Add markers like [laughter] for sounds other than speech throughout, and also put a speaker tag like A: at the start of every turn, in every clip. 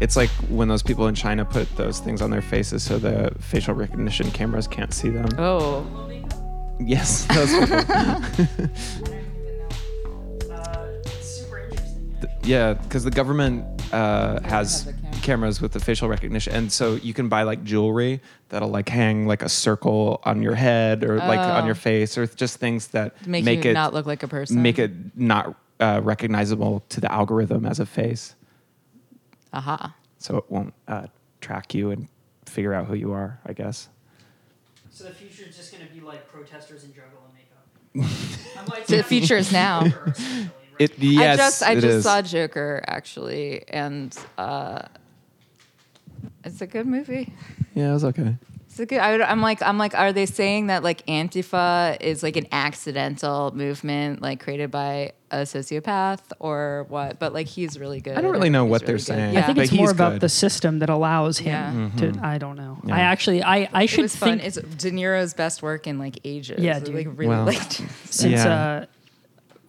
A: It's like when those people in China put those things on their faces so the facial recognition cameras can't see them.
B: Oh,
A: Yes, those people. [laughs] yeah, because the government uh, has
B: Has a camera.
A: cameras with the facial recognition, and so you can buy like jewelry that'll like hang like a circle on your head or like on
B: Oh.
A: your face, or just things that
B: make,
A: make
B: you
A: it
B: not look like a person.
A: make it not uh, recognizable to the algorithm as a face,
B: Aha.
A: so it won't uh, track you and figure out who you are. I guess.
C: So the future is just going to be like protesters in Juggalo makeup. [laughs] I'm like,
B: The future is now. [laughs]
A: It yes,
B: I just I
A: it
B: just
A: is.
B: saw Joker actually, and uh, it's a good movie.
A: Yeah, it was okay.
B: It's a good. I, I'm like I'm like, are they saying that like Antifa is like an accidental movement like created by a sociopath or what? But like he's really good.
A: I don't really know
B: He's
A: what
B: really
A: they're
B: good.
A: saying.
B: Yeah.
C: I think
A: But
C: it's more about
A: good.
C: the system that allows him
B: Yeah.
C: to. I don't know.
A: Yeah.
C: I actually, I, I
B: it
C: should
B: was fun.
C: think
B: It's De Niro's best work in like ages.
C: Yeah, dude.
B: like really
A: Well,
B: like
C: since
A: Yeah.
C: uh,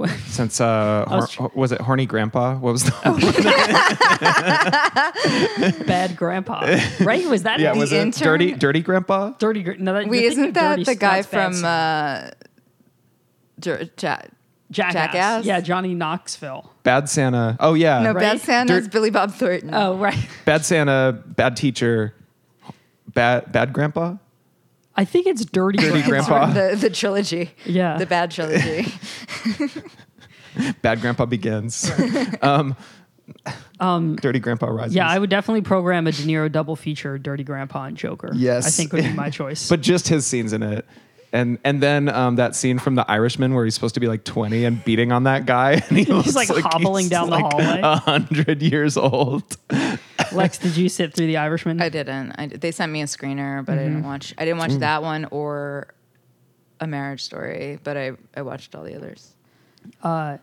C: [laughs]
A: Since uh,
C: I was
A: hor- was it horny grandpa? What was the [laughs] [laughs]
C: Bad Grandpa, right? Was that
A: yeah?
C: it?
A: Was it
B: intern?
A: dirty dirty grandpa?
C: Dirty? Gr- No, that,
B: Wait, isn't that
C: Dirty-
B: the guy from
C: Santa.
B: uh, Jer- Ja-
C: Jackass?
B: Jackass?
C: Yeah, Johnny Knoxville.
A: Bad Santa. Oh yeah.
B: No,
C: Right?
B: Bad Santa's
A: Dirt-
B: Billy Bob Thornton.
C: Oh, right.
A: Bad Santa. Bad teacher. Bad bad grandpa.
C: I think it's Dirty,
A: Dirty
C: Grandpa.
A: Grandpa.
B: the the trilogy.
C: Yeah.
B: the bad trilogy.
A: Bad grandpa begins. um, um, dirty grandpa rises.
C: Yeah, I would definitely program a De Niro double feature, Dirty Grandpa and Joker.
A: Yes.
C: I think would be my choice. [laughs]
A: but just his scenes in it. And and then um, that scene from The Irishman where he's supposed to be like 20 and beating on that guy, [laughs] and he looks
C: like, hobbling
A: he's
C: down the
A: like
C: hallway.
A: a hundred years old. [laughs]
C: Lex, did you sit through The Irishman?
B: I didn't. I, they sent me a screener, but I
C: Mm-hmm.
B: didn't watch. I didn't
C: Mm.
B: watch that one or A Marriage Story, but I I watched all the others.
C: Uh,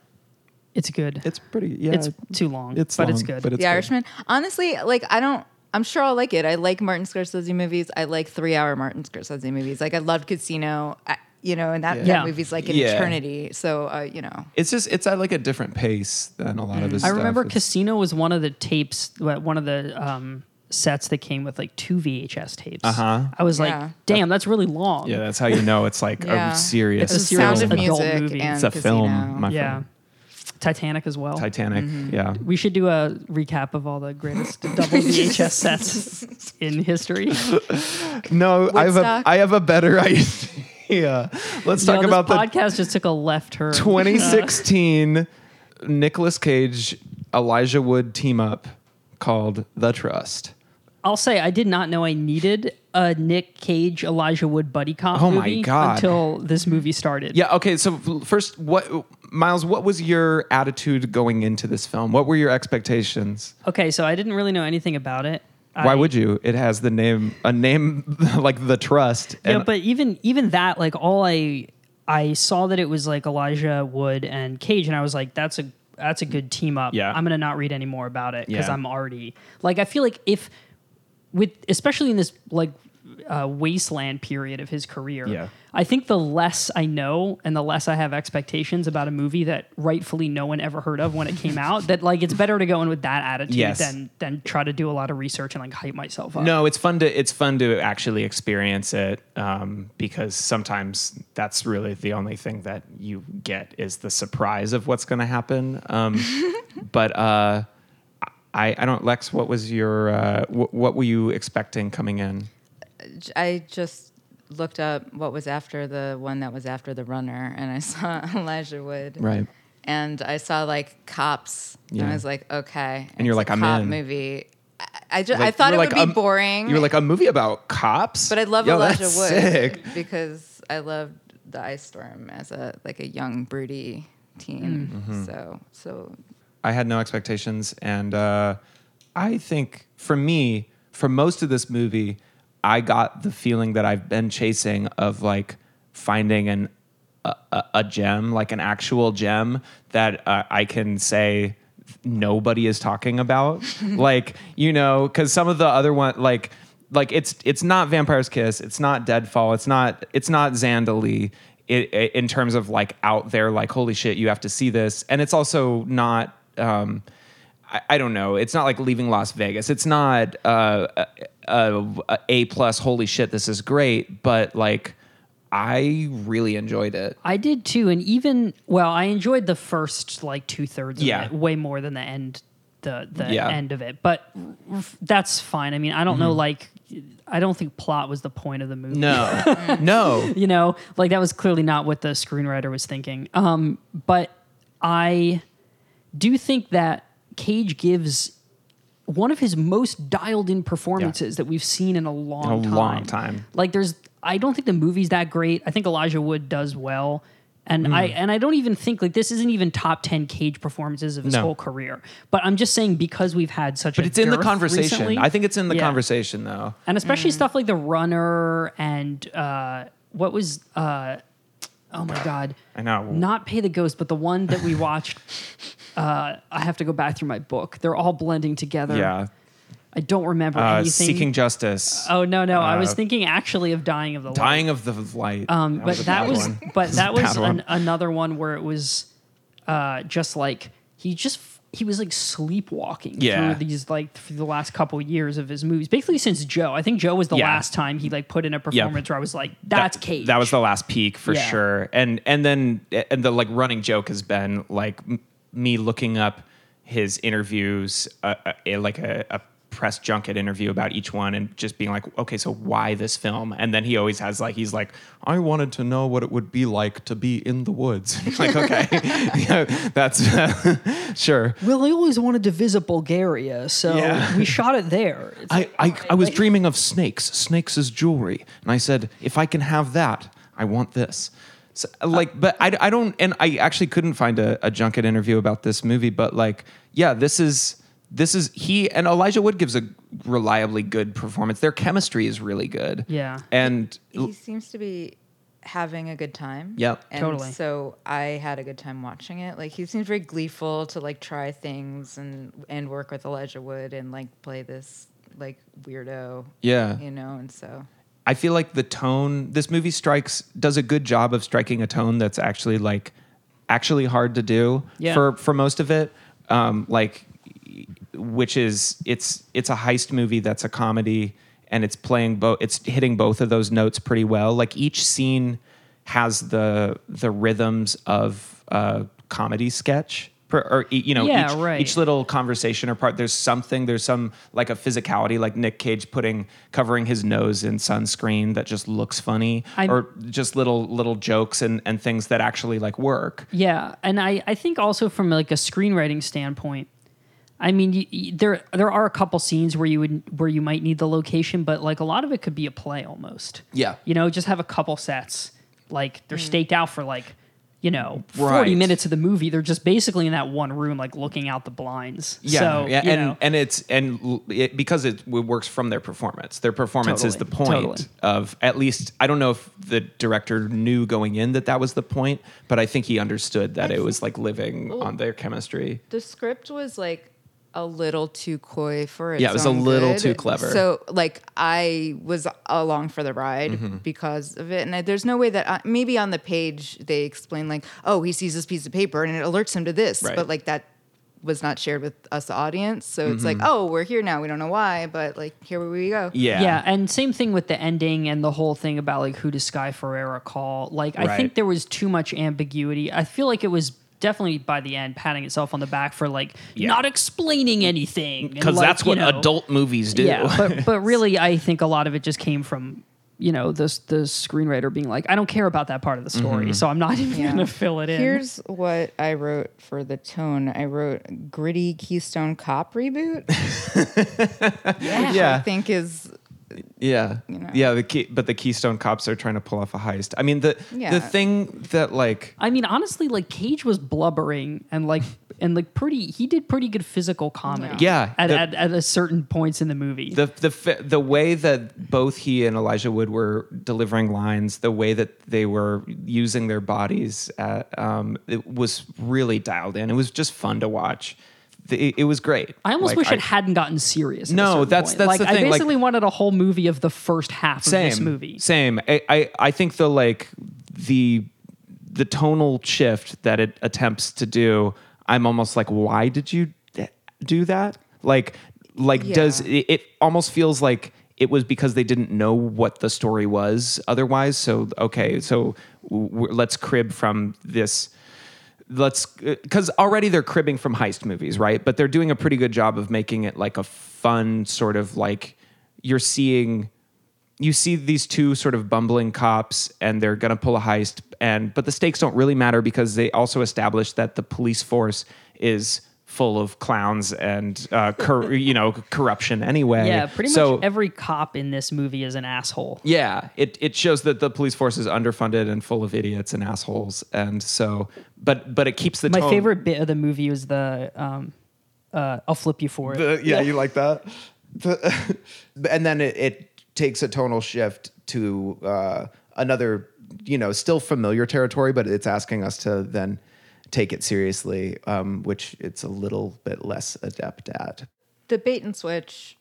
C: it's good.
A: It's pretty. Yeah,
C: it's too long,
A: it's
C: but it's good.
A: But it's
B: the
A: good.
B: Irishman. Honestly, like I don't. I'm sure I'll like it. I like Martin Scorsese movies. I like three hour Martin Scorsese movies. Like I love Casino. I, you know, and that,
A: Yeah.
B: that
C: Yeah.
B: movie's like an
A: Yeah.
B: eternity. So uh, you know,
A: It's just it's at like a different pace than a lot of his.
C: I
A: stuff.
C: remember
A: It's-
C: Casino was one of the tapes, one of the um, sets that came with like two VHS tapes.
A: Uh-huh.
C: I was like, damn, that's really long.
A: Yeah, that's how you know it's like
B: Yeah.
A: a serious.
C: It's a
B: The
C: serious
B: Sound of
C: adult
B: Music
C: movie.
B: and
A: it's a
B: Casino.
A: film. My
C: Yeah.
A: friend.
C: Titanic as well.
A: Titanic.
B: Mm-hmm.
A: Yeah.
C: we should do a recap of all the greatest [laughs] double VHS sets in history. [laughs]
A: No, I have a
B: Woodstock?
A: I have a better [laughs] idea. Let's talk
C: this
A: about the
C: podcast just took a left turn.
A: 2016 Nicolas Cage Elijah Wood team up called The Trust.
C: I'll say I did not know I needed a Nick Cage Elijah Wood buddy cop
A: Oh my
C: movie
A: God.
C: until this movie started.
A: Yeah. Okay. So first, what Miles? What was your attitude going into this film? What were your expectations?
C: Okay, so I didn't really know anything about it.
A: Why
C: I-
A: would you? It has the name, a name [laughs] like The Trust.
C: Yeah,
A: and-
C: but even even that, like all I I saw that it was like Elijah Wood and Cage, and I was like, that's a that's a good team up.
A: Yeah.
C: I'm gonna not read any more about it because
A: Yeah.
C: I'm already like I feel like if with especially in this like uh, wasteland period of his career,
A: Yeah.
C: I think the less I know and the less I have expectations about a movie that rightfully no one ever heard of when it came out, that like it's better to go in with that attitude
A: Yes.
C: than than try to do a lot of research and like hype myself up.
A: No, it's fun to it's fun to actually experience it um, because sometimes that's really the only thing that you get is the surprise of what's going to happen. Um, [laughs] but uh, I I don't Lex. What was your uh, wh- what were you expecting coming in?
B: I just looked up what was after the one that was after the runner, and I [laughs] saw Elijah Wood.
A: Right.
B: And I saw like cops, and I was like, okay.
A: And you're like,
B: a
A: I'm
B: cop
A: in.
B: movie. I, I just
A: Like,
B: I thought it
A: were
B: would be
A: um,
B: boring.
A: You were like a movie about cops,
B: but I love
A: Yo,
B: Elijah
A: that's
B: Wood
A: Sick.
B: because I loved the Ice Storm as a like a young broody teen.
A: Mm-hmm.
B: So so
A: I had no expectations, and uh, I think for me, for most of this movie, I got the feeling that I've been chasing of like finding an a, a, gem, like an actual gem that uh, I can say nobody is talking about. [laughs] like, you know, because some of the other one, like, like it's it's not Vampire's Kiss, it's not Deadfall, it's not it's not Zandalee. It, it- in terms of like out there, like holy shit, you have to see this, and it's also not. Um, I, I don't know. It's not like leaving Las Vegas. It's not uh, a, a, a A plus. Holy shit, this is great. But like, I really enjoyed it.
C: I did too, and even well, I enjoyed the first like two thirds
A: Yeah.
C: of it way more than the end, the the
A: Yeah.
C: end of it. But r- that's fine. I mean, I don't know. Like, I don't think plot was the point of the movie.
A: No, [laughs] [laughs] no.
C: you know, like that was clearly not what the screenwriter was thinking. Um, but I do think that Cage gives one of his most dialed in performances that we've seen in a long
A: a
C: time.
A: long time.
C: Like there's I don't think the movie's that great. I think Elijah Wood does well. And I
A: Hmm.
C: and I don't even think like this isn't even top ten Cage performances of his
A: No.
C: whole career. But I'm just saying because we've had such a
A: But
C: a
A: it's in the conversation.
C: recently-
A: I think it's in the
C: Yeah.
A: conversation though.
C: and especially stuff like the runner and uh, what was uh, oh my god
A: I know.
C: not pay the ghost but the one that we watched [laughs] uh, i have to go back through my book they're all blending together
A: Yeah.
C: i don't remember
A: Uh,
C: anything
A: seeking justice.
C: oh no no i was
A: uh,
C: thinking actually of dying of the light
A: Dying of the light.
C: um, but
A: a
C: that
A: bad
C: was,
A: one.
C: but that was
A: bad one.
C: an, another one where it was, uh, just like he just he was like sleepwalking
A: Yeah.
C: through these like through the last couple years of his movies. Basically, since Joe, I think Joe was the
A: Yeah.
C: last time he like put in a performance where I was like, "That's
A: that,
C: Cage."
A: That was the last peak for
C: Yeah.
A: sure. And and then and the like running joke has been like m- me looking up his interviews, uh, uh, like a, a press junket interview about each one, and just being like, okay, so why this film? And then he always has like he's like, I wanted to know what it would be like to be in the woods. [laughs] like okay, [laughs] yeah, that's [laughs] sure.
C: Well, I always wanted to visit Bulgaria, so
A: Yeah.
C: we shot it there. It's
A: I, I, I was dreaming of snakes, snakes as jewelry. And I said, if I can have that, I want this. So, like, but I, I don't, and I actually couldn't find a, a junket interview about this movie, but like, yeah, this is, this is, he and Elijah Wood gives a reliably good performance. Their chemistry is really good.
C: Yeah.
A: And
B: he seems to be having a good time.
A: Yep.
B: And
C: Totally.
B: So I had a good time watching it. Like he seems very gleeful to like try things and and work with Elijah Wood and like play this like weirdo.
A: Yeah.
B: You know, and so
A: I feel like the tone this movie strikes does a good job of striking a tone that's actually like actually hard to do
C: Yeah.
A: for for most of it. Um, like which is it's it's a heist movie that's a comedy and it's playing both it's hitting both of those notes pretty well. Like each scene has the the rhythms of a comedy sketch. Per, or you know
C: Yeah,
A: each,
C: right.
A: each little conversation or part there's something there's some like a physicality like nick cage putting covering his nose in sunscreen that just looks funny
C: I'm-
A: or just little little jokes and and things that actually like work
C: Yeah, and I, I think also from like a screenwriting standpoint, I mean, you, you- there there are a couple scenes where you would where you might need the location, but like a lot of it could be a play almost.
A: Yeah.
C: you know, just have a couple sets like they're mm. staked out for like you know forty
A: Right.
C: minutes of the movie. They're just basically in that one room, like looking out the blinds.
A: yeah
C: so,
A: yeah and
C: know.
A: and it's and it, because it, w- works from their performance their performance is the point
C: totally.
A: of at least i don't know if the director knew going in that that was the point but i think he understood that it was like living on their chemistry
B: the script was like a little too coy for it.
A: Yeah, it was a little
B: good.
A: too clever.
B: So like I was along for the ride
A: Mm-hmm.
B: because of it, and I, there's no way that I, maybe on the page they explain like, oh, he sees this piece of paper and it alerts him to this,
A: Right.
B: but like that was not shared with us the audience. So it's like,
A: Mm-hmm.
B: oh, we're here now. We don't know why, but like here we go.
A: yeah
C: Yeah, and same thing with the ending and the whole thing about like who does Sky Ferreira call. Like I think there was too much ambiguity. I feel like it was definitely by the end patting itself on the back for like
A: Yeah.
C: not explaining anything.
A: because
C: like,
A: that's what
C: know,
A: adult movies do
C: Yeah, but [laughs] but really I think a lot of it just came from you know the the screenwriter being like I don't care about that part of the story,
A: Mm-hmm.
C: so I'm not [laughs] even
B: Yeah.
C: gonna fill it in.
B: Here's what I wrote for the tone. I wrote gritty Keystone Cop reboot. [laughs] yeah,
A: Yeah.
B: I think is
A: Yeah,
B: know.
A: yeah. The key, but the Keystone Cops are trying to pull off a heist. I mean, the
B: Yeah.
A: the thing that like
C: I mean, honestly, like Cage was blubbering and like and like pretty. He did pretty good physical comedy.
A: Yeah,
C: at,
A: the-
C: at, at a certain points in the movie.
A: the the the way that both he and Elijah Wood were delivering lines, the way that they were using their bodies, at, um, it was really dialed in. It was just fun to watch. It, it was great.
C: I almost
A: Like,
C: wish
A: I-
C: it hadn't gotten serious. at a
A: No, that's-
C: point.
A: that's
C: like
A: the
C: I
A: thing, like-
C: basically wanted a whole movie of the first half
A: same
C: of this movie.
A: Same. I, I I think the like the the tonal shift that it attempts to do. I'm almost like, why did you do that? Like like does it, it almost feels like it was because they didn't know what the story was otherwise. So okay, so w- let's crib from this let's because already they're cribbing from heist movies right? But they're doing a pretty good job of making it like a fun sort of like you're seeing you see these two sort of bumbling cops and they're going to pull a heist and but the stakes don't really matter because they also establish that the police force is full of clowns and uh, cor- [laughs] you know corruption anyway
C: Yeah, pretty
A: so,
C: much every cop in this movie is an asshole.
A: yeah, it, it shows that the police force is underfunded and full of idiots and assholes, and so, but but it keeps the
C: My
A: tone-
C: favorite bit of the movie was the um, uh, "I'll flip you for it."
D: The- yeah, you like that? The- [laughs] and then it, it takes a tonal shift to uh, another, you know, still familiar territory, but it's asking us to then take it seriously, um, which it's a little bit less adept at.
B: the bait and switch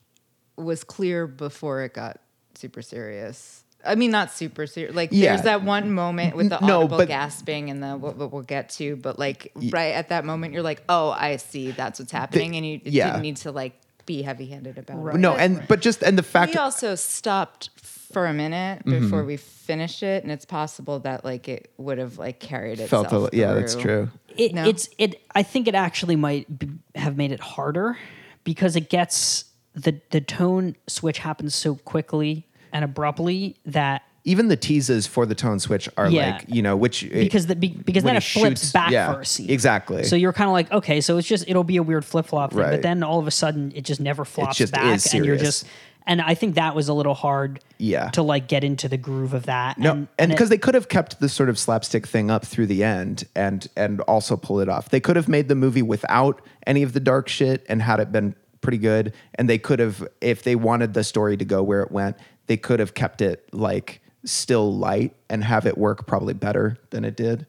B: was clear before it got super serious. I mean, not super serious. Like,
D: Yeah.
B: there's that one moment with the
D: No,
B: audible
D: but-
B: gasping and the what, what we'll get to, but like right at that moment, you're like, oh, I see, that's what's happening, and you
D: yeah.
B: didn't need to like be heavy-handed about it.
D: No, and but just and the fact
B: we also stopped for a minute
D: Mm-hmm.
B: before we finished it, and it's possible that like it would have like carried itself.
D: felt a, yeah, that's true.
C: It,
B: No.
C: It's it. I think it actually might b- have made it harder because it gets the the tone switch happens so quickly and abruptly that
D: Even the teases for the tone switch are
C: Yeah.
D: like you know which
C: because the be- because then it
D: he
C: flips
D: shoots-
C: back
D: yeah,
C: for a scene
D: exactly.
C: So you're kind of like okay, so it's just it'll be a weird flip flop thing,
D: Right.
C: but then all of a sudden it just never flops
D: just
C: back,
D: is
C: and you're just and I think that was a little hard
D: Yeah.
C: to like get into the groove of that.
D: No,
C: and,
D: because they could have kept the sort of slapstick thing up through the end and and also pull it off. They could have made the movie without any of the dark shit and had it been pretty good. And they could have, if they wanted the story to go where it went, they could have kept it like still light and have it work probably better than it did.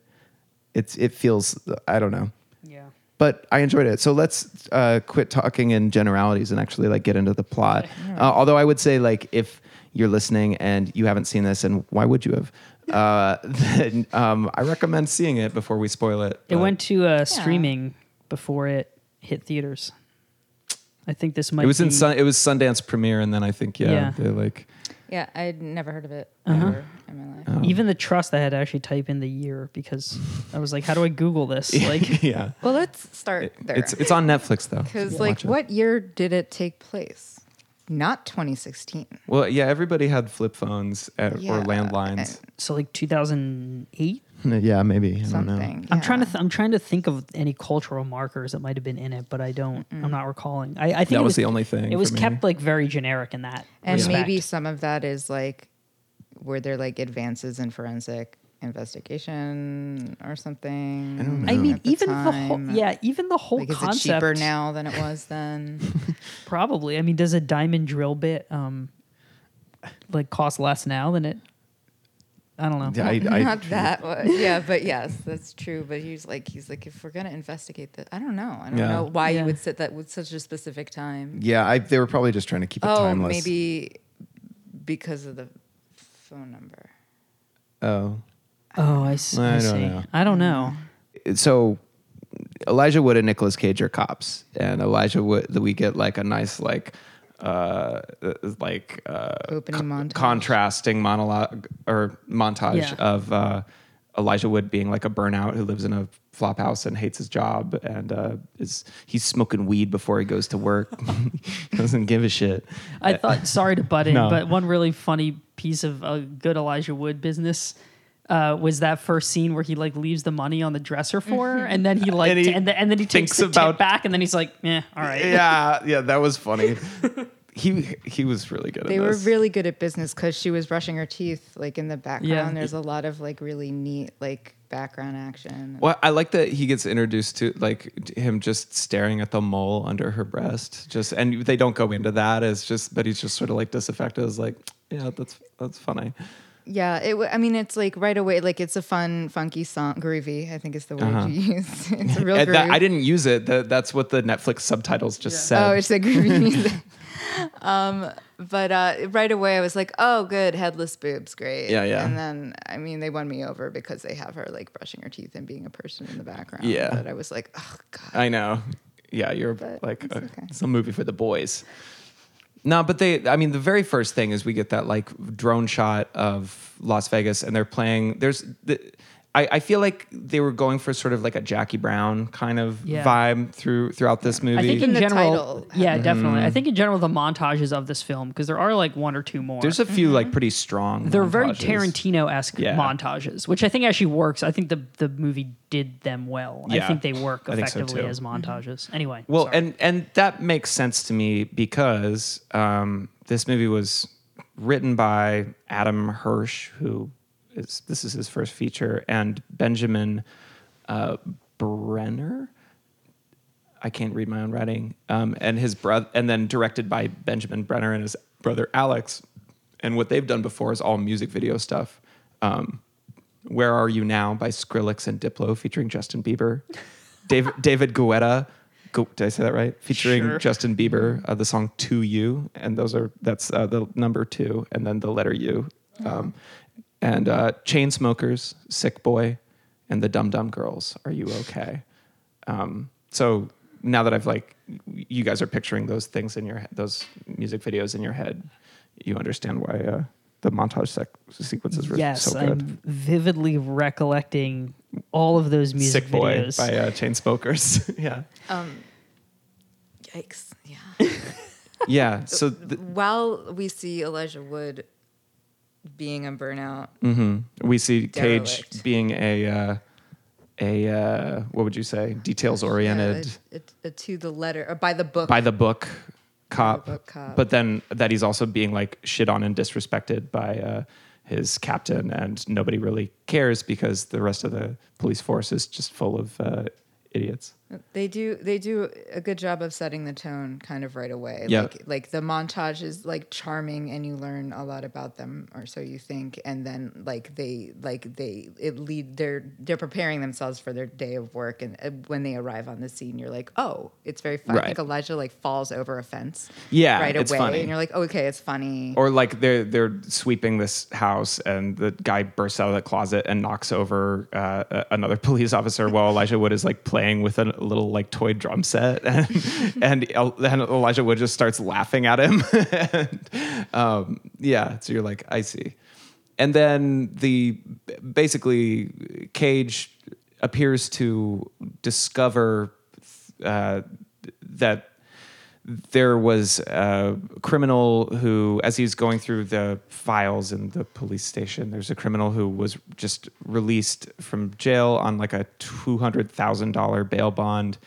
D: It's it feels I don't know.
C: Yeah.
D: But I enjoyed it. So let's uh, quit talking in generalities and actually like get into the plot. Uh, although I would say like if you're listening and you haven't seen this, and why would you have? Uh, [laughs] then um, I recommend seeing it before we spoil it.
C: It
D: But-
C: went to uh, streaming before it hit theaters. I think this might.
A: It was in
C: be-
A: Sun, it was Sundance premiere, and then I think yeah,
C: Yeah.
A: they like
B: Yeah, I'd never heard of it
C: Uh-huh.
B: ever in my life.
C: Even the trust, I had to actually type in the year because I was like, "How do I Google this?" [laughs] Like, [laughs]
A: yeah.
B: Well, let's start there.
A: It's it's on Netflix though.
B: Because,
A: Yeah.
B: like,
A: Watch it.
B: what year did it take place? Not 2016.
A: Well, yeah, everybody had flip phones uh, or landlines.
C: so like 2008. [laughs]
D: yeah, maybe I don't know.
B: Something.
C: I'm trying to. Th- I'm trying to think of any cultural markers that might have been in it, but I don't. I'm not recalling. I, I think
A: That
C: it
A: was the only thing
C: It was
A: for me.
C: kept like very generic in that.
B: and
C: respect.
B: maybe some of that is like, were there like advances in forensic investigation or something?
D: I don't
C: I mean,
B: the
C: even the whole. Yeah, even the whole
B: Like, is
C: concept.
B: it cheaper now than it was then? [laughs]
C: Probably. I mean, does a diamond drill bit um like cost less now than it? I don't know.
D: Yeah, I, I,
B: Not [laughs] that one. Yeah, but yes, that's true. But he's like, he's like, if we're gonna investigate that, I don't know. I don't
A: Yeah.
B: know why
C: Yeah.
B: you would set that with such a specific time.
D: yeah, I, they were probably just trying to keep it
B: Oh,
D: timeless.
B: maybe because of the phone number.
D: Oh,
C: Oh, I, s-
D: I
C: I
D: don't
C: see.
D: know.
C: I don't know.
D: Uh, so Elijah Wood and Nicolas Cage are cops, and Elijah Wood, we get like a nice like uh like uh
B: Opening montage.
A: contrasting monologue or montage
C: Yeah.
A: of uh Elijah Wood being like a burnout who lives in a flop house and hates his job and uh is he's smoking weed before he goes to work [laughs] doesn't give a shit
C: I thought, sorry to butt in,
A: No.
C: but one really funny piece of uh, good Elijah Wood business uh, was that first scene where he like leaves the money on the dresser for her, and then he like
A: And
C: and,
A: he
C: and, then and then he takes
A: thinks
C: the
A: about-
C: tip back, and then he's like, "Yeah, all right."
D: yeah, [laughs] yeah, that was funny. [laughs]
A: he he was really good
B: They
A: at
B: were
A: this.
B: really good at business because she was brushing her teeth. Like in the background,
C: Yeah.
B: there's a lot of like really neat like background action.
A: Well, I like that he gets introduced to like him just staring at the mole under her breast. Just and they don't go into that as just, but he's just sort of like disaffected. As like, yeah, that's that's funny.
B: Yeah, it. w- I mean, it's like right away. Like it's a fun, funky song, groovy. I think is the word you use. [laughs] It's a [laughs] real
A: And that-
B: groove.
A: I didn't use it. That, that's what the Netflix subtitles just said.
B: Oh, it's like groovy music. [laughs] um, but uh, right away, I was like, "Oh, good, headless boobs, great."
A: Yeah, yeah.
B: And then, I mean, they won me over because they have her like brushing her teeth and being a person in the background.
A: Yeah.
B: But I was like, "Oh God."
A: I know. Yeah, you're
B: But
A: like uh,
B: okay.
A: a movie for the boys. No, but they. I mean, the very first thing is we get that like drone shot of Las Vegas, and they're playing. There's the. I, I feel like they were going for sort of like a Jackie Brown kind of
C: Yeah.
A: vibe through throughout this movie.
C: I think in
B: Even the
C: general,
B: title
C: yeah,
A: Mm-hmm.
C: definitely. I think in general the montages of this film because there are like one or two more.
A: There's a few like pretty strong.
C: they're very
A: montages.
C: Tarantino esque
A: Yeah.
C: montages, which I think actually works. I think the the movie did them well. I think they work
A: I think so,
C: effectively
A: too.
C: as montages. Anyway,
A: Well,
C: sorry.
A: and and that makes sense to me because um, this movie was written by Adam Hirsch, who is this is his first feature, and Benjamin uh, Brenner. I can't read my own writing. Um, and his brother, and then directed by Benjamin Brenner and his brother Alex. And what they've done before is all music video stuff. Um, Where Are You Now by Skrillex and Diplo featuring Justin Bieber. [laughs] David, David Guetta, Gu- did I say that right? Featuring
C: Sure.
A: Justin Bieber, uh, the song To You. And those are, that's uh, the number two and then the letter U. Um, and uh, Chainsmokers, Sick Boy, and the Dum Dum Girls, Are You Okay? Um, so now that I've like, you guys are picturing those things in your he- those music videos in your head, you understand why uh, the montage sec- sequences were
C: yes,
A: so good.
C: I'm vividly recollecting all of those music
A: Sick Boy
C: videos.
A: by uh, Chainsmokers. [laughs] yeah,
B: Yikes! Yeah. [laughs]
A: yeah. So [laughs] th-
B: While we see Elijah Wood being a burnout,
A: we see Cage being a uh, a uh, what would you say? Details oriented,
B: yeah, to the letter, or by the book.
A: by the book cop,
B: book cop.
A: but then that he's also being like shit on and disrespected by uh, his captain, and nobody really cares because the rest of the police force is just full of uh, idiots.
B: They do they do a good job of setting the tone kind of right away.
A: Yeah.
B: Like like the montage is like charming and you learn a lot about them or so you think and then like they like they it lead they're they're preparing themselves for their day of work and uh, when they arrive on the scene you're like, "Oh, it's very fun." I think Elijah like falls over a fence
A: Yeah,
B: right away
A: funny.
B: and you're like, oh, "Okay, it's funny."
A: Or like they're they're sweeping this house, and the guy bursts out of the closet and knocks over uh, another [laughs] police officer, while Elijah Wood is like playing with a little like toy drum set, [laughs] and and, and Elijah Wood just starts laughing at him. [laughs] and, um, yeah, so you're like, I see. And then the basically Cage appears to discover uh, that there was a criminal who, as he's going through the files in the police station, there's a criminal who was just released from jail on like a two hundred thousand dollar bail bond,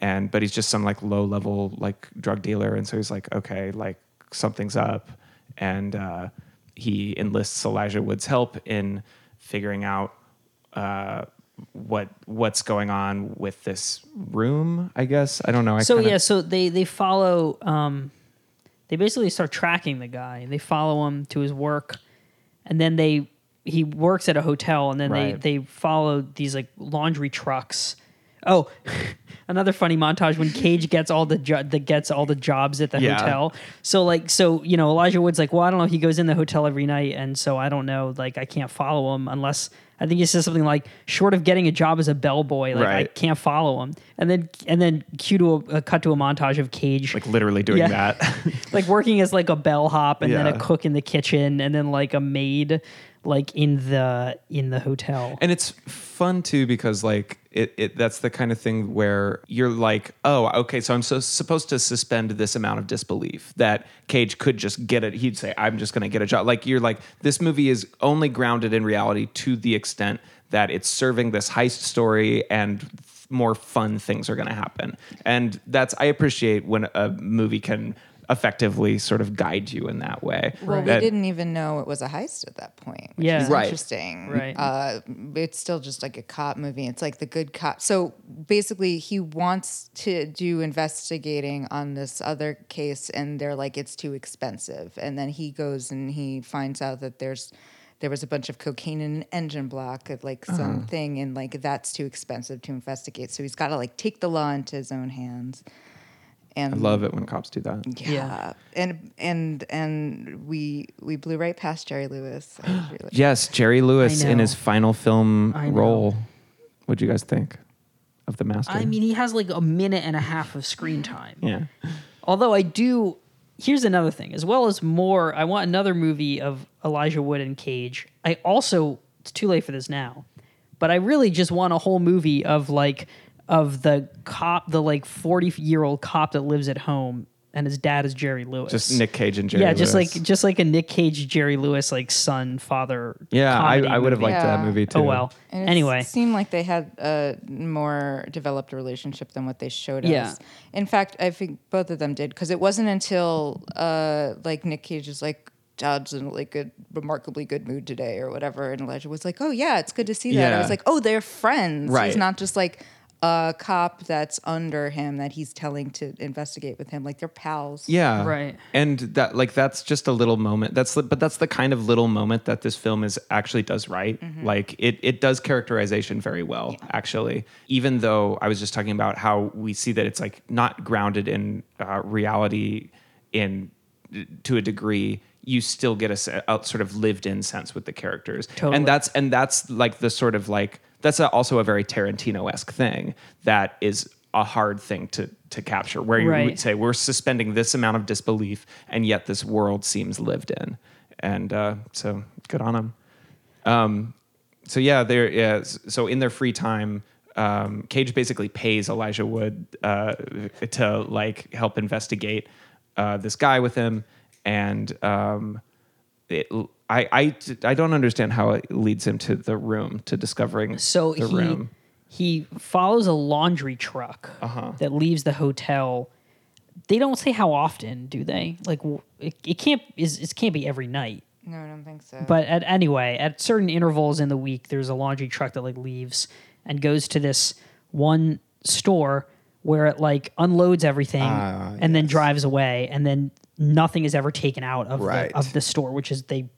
A: and but he's just some like low level like drug dealer, and so he's like, okay, like something's up, and uh, he enlists Elijah Wood's help in figuring out uh, what what's going on with this room. I guess I don't know. I
C: so
A: kinda-
C: yeah, so they they follow. Um, they basically start tracking the guy. They follow him to his work, and then they he works at a hotel, and then
A: Right.
C: they they follow these like laundry trucks. Oh, [laughs] another funny montage when Cage gets all the jo- the gets all the jobs at the
A: Yeah.
C: hotel. So like so you know Elijah Wood's like, well I don't know. He goes in the hotel every night, and so I don't know. Like I can't follow him unless I think he says something like, short of getting a job as a bellboy, like I can't follow him. And then and then cue to a, a cut to a montage of Cage
A: like literally doing
C: Yeah.
A: that. [laughs]
C: like working as like a bellhop and then a cook in the kitchen and then like a maid like in the in the hotel.
A: and it's fun too because like it, it that's the kind of thing where you're like oh okay so i'm so supposed to suspend this amount of disbelief that cage could just get it. He'd say i'm just to get a job like you're like this movie is only grounded in reality to the extent that it's serving this heist story and more fun things are going to happen. And that's i appreciate when a movie can effectively sort of guide you in that way
B: Well, we
A: That-
B: didn't even know it was a heist at that point. Which
C: Yeah.
B: is
A: Right.
B: interesting.
C: Right.
B: Uh, it's still just like a cop movie. It's like the good cop. So basically, he wants to do investigating on this other case, and they're like, it's too expensive. And then he goes and he finds out that there's there was a bunch of cocaine in an engine block of like
A: Uh-huh.
B: something, and like that's too expensive to investigate. So he's got to like take the law into his own hands. And
A: I love it when cops do that.
B: yeah.
C: Yeah.
B: And and and we we blew right past Jerry Lewis. Really- [gasps]
A: Yes, Jerry Lewis in his final film role. What'd you guys think of the master?
C: I mean, he has like a minute and a half of screen time.
A: yeah,
C: Although I do, here's another thing. As well as more, I want another movie of Elijah Wood and Cage. I also, it's too late for this now, but I really just want a whole movie of like, of the cop, the like 40 year old cop that lives at home and his dad is Jerry Lewis.
A: just Nick Cage and Jerry.
C: yeah, just
A: Lewis.
C: like just like a Nick Cage, Jerry Lewis, like son, father.
A: yeah. I, I would have
C: movie.
A: liked that
B: Yeah.
A: movie too.
C: Oh well.
B: And it
C: Anyway,
B: seemed like they had a more developed relationship than what they showed
C: Yeah.
B: us. In fact, I think both of them did because it wasn't until uh, like Nick Cage is like, "Dad's in like a remarkably good mood today" or whatever, and Elijah was like, "Oh yeah, it's good to see that." I was like, "Oh, they're friends.
A: Right.
B: He's not just like." A cop that's under him that he's telling to investigate with him, like they're pals.
A: Yeah.
C: Right.
A: And that like that's just a little moment. That's the- but that's the kind of little moment that this film is actually does right. Like it it does characterization very well actually. Even though I was just talking about how we see that it's like not grounded in uh, reality in to a degree you still get a, a sort of lived in sense with the characters
C: Totally.
A: and that's and that's like the sort of like that's a, also a very tarantino-esque thing that is a hard thing to to capture where you
C: Right.
A: would say we're suspending this amount of disbelief and yet this world seems lived in. And uh, so good on them um, so yeah they're yeah so in their free time um, cage basically pays elijah wood uh, to like help investigate uh, this guy with him. And um, it, I, I I don't understand how it leads him to the room to discovering
C: So
A: the
C: he
A: room.
C: he follows a laundry truck
A: Uh-huh.
C: that leaves the hotel. They don't say how often, do they? Like it, it can't is it can't be every night.
B: No, I don't think so.
C: But at anyway, at certain intervals in the week, there's a laundry truck that like leaves and goes to this one store where it like unloads everything
D: Ah,
C: and then drives away, and then nothing is ever taken out of
D: Right.
C: the, of the store, which is they,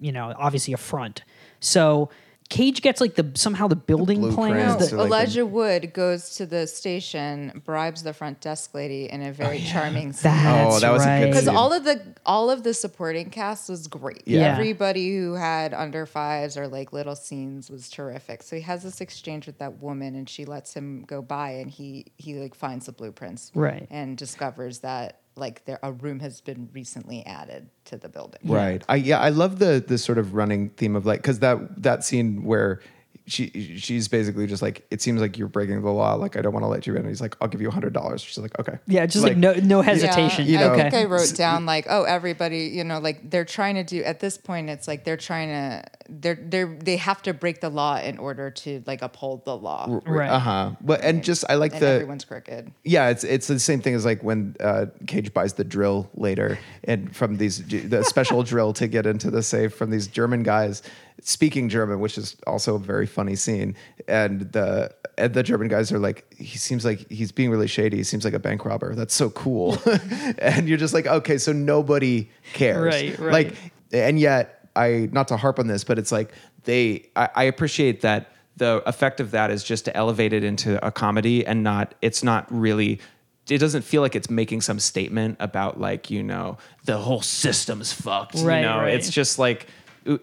C: you know, obviously a front. So Cage gets like the somehow the building plans.
D: blueprints
C: The,
D: like,
B: Elijah Wood goes to the station, bribes the front desk lady in a very oh, charming scene.
C: that's
D: Oh, that was a good
C: right.
B: Because all of the all of the supporting cast was great.
C: Yeah.
B: Everybody who had under fives or like little scenes was terrific. So he has this exchange with that woman, and she lets him go by, and he he like finds the blueprints,
C: Right.
B: and discovers that like there a room has been recently added to the building.
D: Right. I yeah, I love the the sort of running theme of like because that that scene where she she's basically just like it seems like you're breaking the law. Like I don't want to let you in. And he's like, I'll give you a hundred dollars. She's like, okay.
C: yeah, just like, no no hesitation.
D: You know-
B: I think
C: okay.
B: I wrote down like, oh, everybody, you know, like they're trying to do at this point. It's like they're trying to, they're they're they have to break the law in order to like uphold the law,
C: Right.
D: Uh huh. But and just I like
B: and
D: the
B: everyone's crooked.
D: yeah. It's it's the same thing as like when uh, Cage buys the drill later and from these the special [laughs] drill to get into the safe from these German guys speaking German, which is also a very funny scene. And the and the German guys are like, he seems like he's being really shady. He seems like a bank robber. That's so cool. [laughs] and you're just like, okay, so nobody cares.
C: Right, right.
D: Like, and yet I not to harp on this, but it's like
A: they I, I appreciate that the effect of that is just to elevate it into a comedy and not it's not really it doesn't feel like it's making some statement about like you know the whole system's fucked
C: Right,
A: you know
C: right.
A: it's just like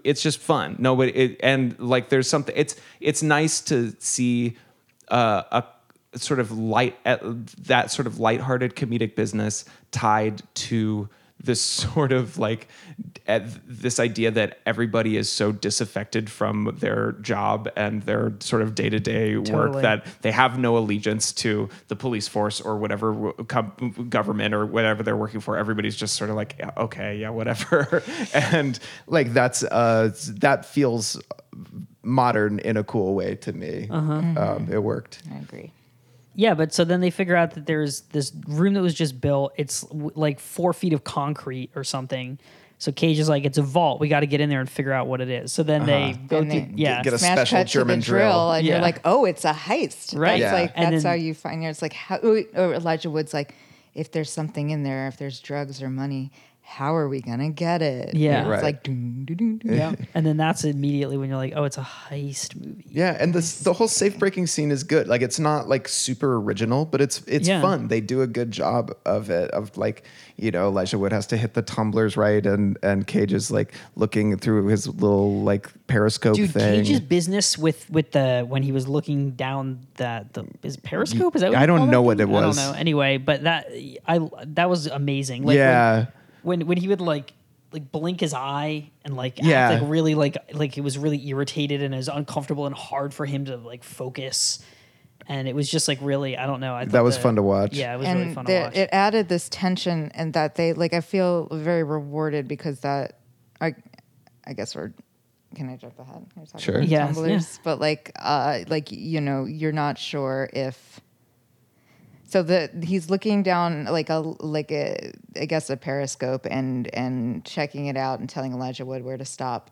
A: it's just fun. Nobody it, and like there's something it's it's nice to see uh, a sort of light uh, that sort of lighthearted comedic business tied to this [laughs] sort of like uh, this idea that everybody is so disaffected from their job and their sort of day-to-day work that they have no allegiance to the police force or whatever w- government or whatever they're working for everybody's just sort of like yeah, okay yeah whatever [laughs] and
D: like that's uh that feels modern in a cool way to me. Um, it worked.
B: I agree.
C: Yeah, but so then they figure out that there's this room that was just built. It's w- like four feet of concrete or something. So Cage is like, it's a vault. We got to get in there and figure out what it is. So then they uh-huh. go
B: And
C: through.
B: they
C: yeah,
D: get a
B: Smash
D: special
B: cut
D: German
B: to the drill,
D: drill.
B: and
C: Yeah.
B: you're like, oh, it's a heist.
C: Right.
B: That's
D: Yeah.
B: like
C: And
B: that's
C: then-
B: how you find. It. It's like how or Elijah Wood's like, if there's something in there, if there's drugs or money, how are we gonna get it?
C: Yeah.
B: it's
D: Right.
B: like dun, dun, dun, dun.
C: Yeah. and then that's immediately when you're like, oh, it's a heist movie.
D: Yeah, and this the whole safe breaking scene is good. Like it's not like super original, but it's it's
C: Yeah.
D: fun. They do a good job of it. Of like, you know, Elijah Wood has to hit the tumblers right, and and Cage is like looking through his little like periscope
C: Dude,
D: thing.
C: Cage's business with with the when he was looking down that the is periscope is that what
D: I don't
C: call that
D: know what it was.
C: I don't know. Anyway, but that I that was amazing. Like
D: Yeah.
C: when, when when he would like like blink his eye and like
D: Yeah.
C: act like really like like it was really irritated and it was uncomfortable and hard for him to like focus. And it was just like really, I don't know. I
D: That was
C: the-
D: fun to watch.
C: Yeah, it was
B: and
C: really fun
B: the-
C: to watch.
B: it added this tension and that they like i feel very rewarded because that i i guess we're can i jump ahead Can
D: Sure.
B: about
C: Yes,
B: tumblers? but like uh like you know you're not sure if so the he's looking down like a like a i guess a periscope and and checking it out and telling elijah wood where to stop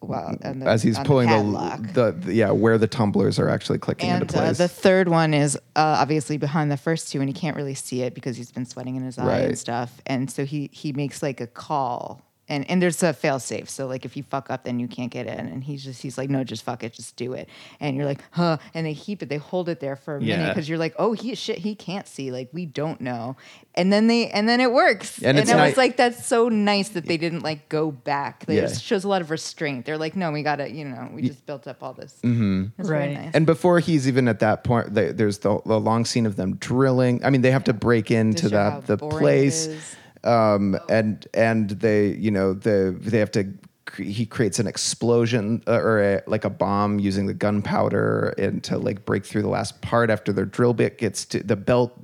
B: well on the,
D: As he's pulling the, the, the yeah where the tumblers are actually clicking
B: And
D: into
B: uh,
D: place.
B: the third one is uh, obviously behind the first two, and he can't really see it because he's been sweating in his eye
D: Right.
B: and stuff. And so he he makes like a call, and and there's a fail safe. So like if you fuck up, then you can't get in. And he's just he's like, no, just fuck it, just do it. And you're like, huh? And they keep it, they hold it there for a minute because you're like, oh, he shit, he can't see. Like we don't know. And then they and then it works.
D: And
B: And,
D: it's
B: I
D: ni-
B: was like, that's so nice that they didn't like go back. It
D: Yeah.
B: shows a lot of restraint. They're like, no, we gotta, you know, we just built up all this. Mm-hmm. It's very
C: Right.
B: nice.
D: And before he's even at that point, they, there's the, the long scene of them drilling. I mean, they have to break into that the
B: boring it
D: place, um, and and they, you know, the they have to. He creates an explosion uh, or a, like a bomb using the gunpowder and to like break through the last part after their drill bit gets to the belt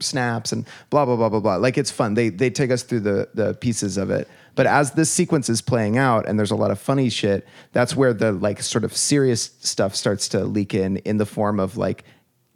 D: snaps and blah blah blah blah blah. Like it's fun. They they take us through the the pieces of it. But as this sequence is playing out and there's a lot of funny shit, that's where the like sort of serious stuff starts to leak in in the form of like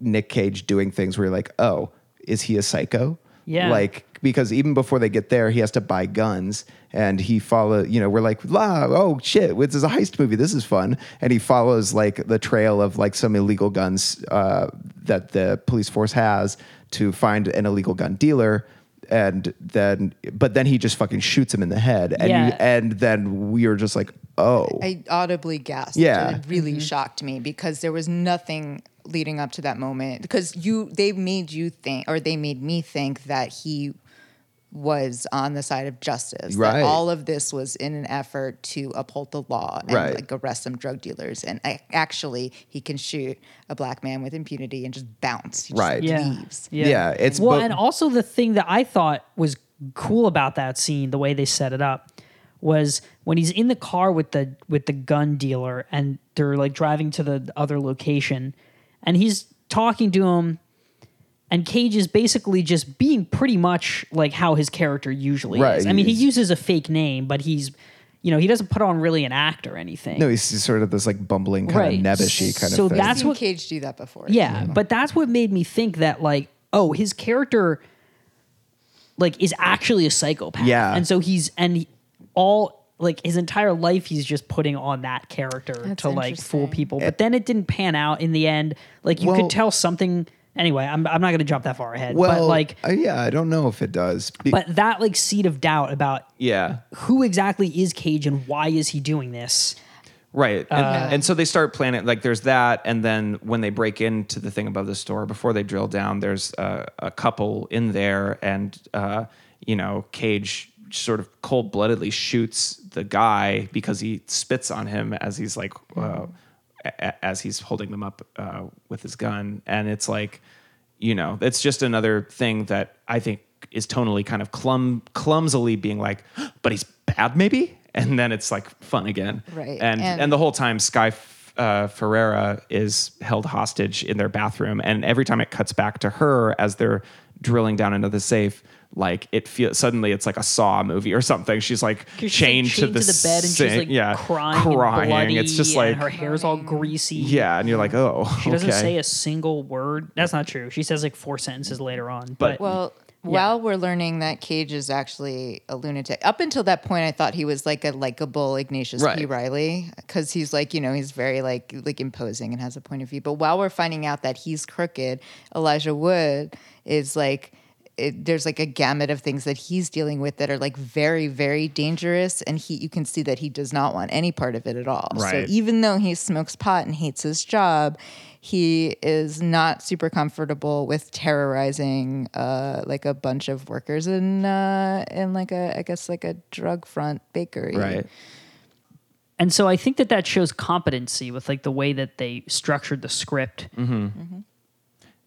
D: Nick Cage doing things where you're like, oh, is he a psycho?
C: Yeah.
D: Like because even before they get there, he has to buy guns, and he follow. You know, we're like, la, oh shit, this is a heist movie. This is fun, and he follows like the trail of like some illegal guns uh, that the police force has to find an illegal gun dealer. And then, but then he just fucking shoots him in the head, and you, and then we are just like, oh,
B: I audibly gasped.
D: Yeah.
B: It really shocked me because there was nothing leading up to that moment. Because you they made you think or they made me think that he was on the side of justice.
D: Right.
B: That all of this was in an effort to uphold the law and
D: Right.
B: like arrest some drug dealers. And I, actually he can shoot a black man with impunity and just bounce. He just
D: Right.
C: yeah.
B: leaves.
D: Yeah, it's
C: well,
D: bo-
C: and also the thing that I thought was cool about that scene, the way they set it up, was when he's in the car with the with the gun dealer and they're like driving to the other location, and he's talking to him. And Cage is basically just being pretty much like how his character usually
D: Right,
C: is. I mean, he uses a fake name, but he's, you know, he doesn't put on really an act or anything.
D: no, he's sort of this like bumbling kind
C: Right.
D: of nebbishy kind
C: So
D: of thing.
C: that's
B: seen
C: what-
B: Cage do that before.
C: Yeah, but that's what made me think that like, oh, his character like is actually a psychopath.
D: Yeah.
C: And so he's and he- all like his entire life he's just putting on that character
B: That's
C: to like fool people. But eh. then it didn't pan out in the end. Like you
D: Well-
C: could tell something anyway, I'm I'm not gonna jump that far ahead.
D: well,
C: but like
D: uh, yeah, I don't know if it does. Be-
C: but that like seed of doubt about
A: Yeah.
C: who exactly is Cage and why is he doing this?
A: Right. And,
C: Uh,
A: and so they start planning, like, there's that. And then when they break into the thing above the store, before they drill down, there's a, a couple in there. And, uh, you know, Cage sort of cold bloodedly shoots the guy because he spits on him as he's like, uh, a- a- as he's holding them up uh, with his gun. And it's like, you know, it's just another thing that I think is tonally kind of clum clumsily being like, [gasps] but he's bad maybe, and then it's like fun again,
B: Right.
A: And and,
B: And-
A: the whole time Sky uh, Ferreira is held hostage in their bathroom, and every time it cuts back to her as they're drilling down into the safe. Like it feels suddenly it's like a Saw movie or something. She's like
C: 'Cause she's, like,
A: chained, to, the,
C: bed and she's like
A: yeah,
C: crying,
A: crying.
C: Bloody,
A: it's just like
C: her hair's all greasy.
A: yeah, and you're like, oh,
C: She doesn't
A: okay.
C: say a single word. That's not true. She says like four sentences later on. But,
A: But-
B: Well, while we're learning that Cage is actually a lunatic, up until that point, I thought he was like a likable Ignatius P. Reilly because he's like, you know, he's very like like imposing and has a point of view. But while we're finding out that he's crooked, Elijah Wood is like it, there's like a gamut of things that he's dealing with that are like very very dangerous and he you can see that he does not want any part of it at all
A: Right.
B: so even though he smokes pot and hates his job he is not super comfortable with terrorizing uh, like a bunch of workers in uh, in like a I guess like a drug front bakery
A: Right.
C: And so I think that that shows competency with like the way that they structured the script.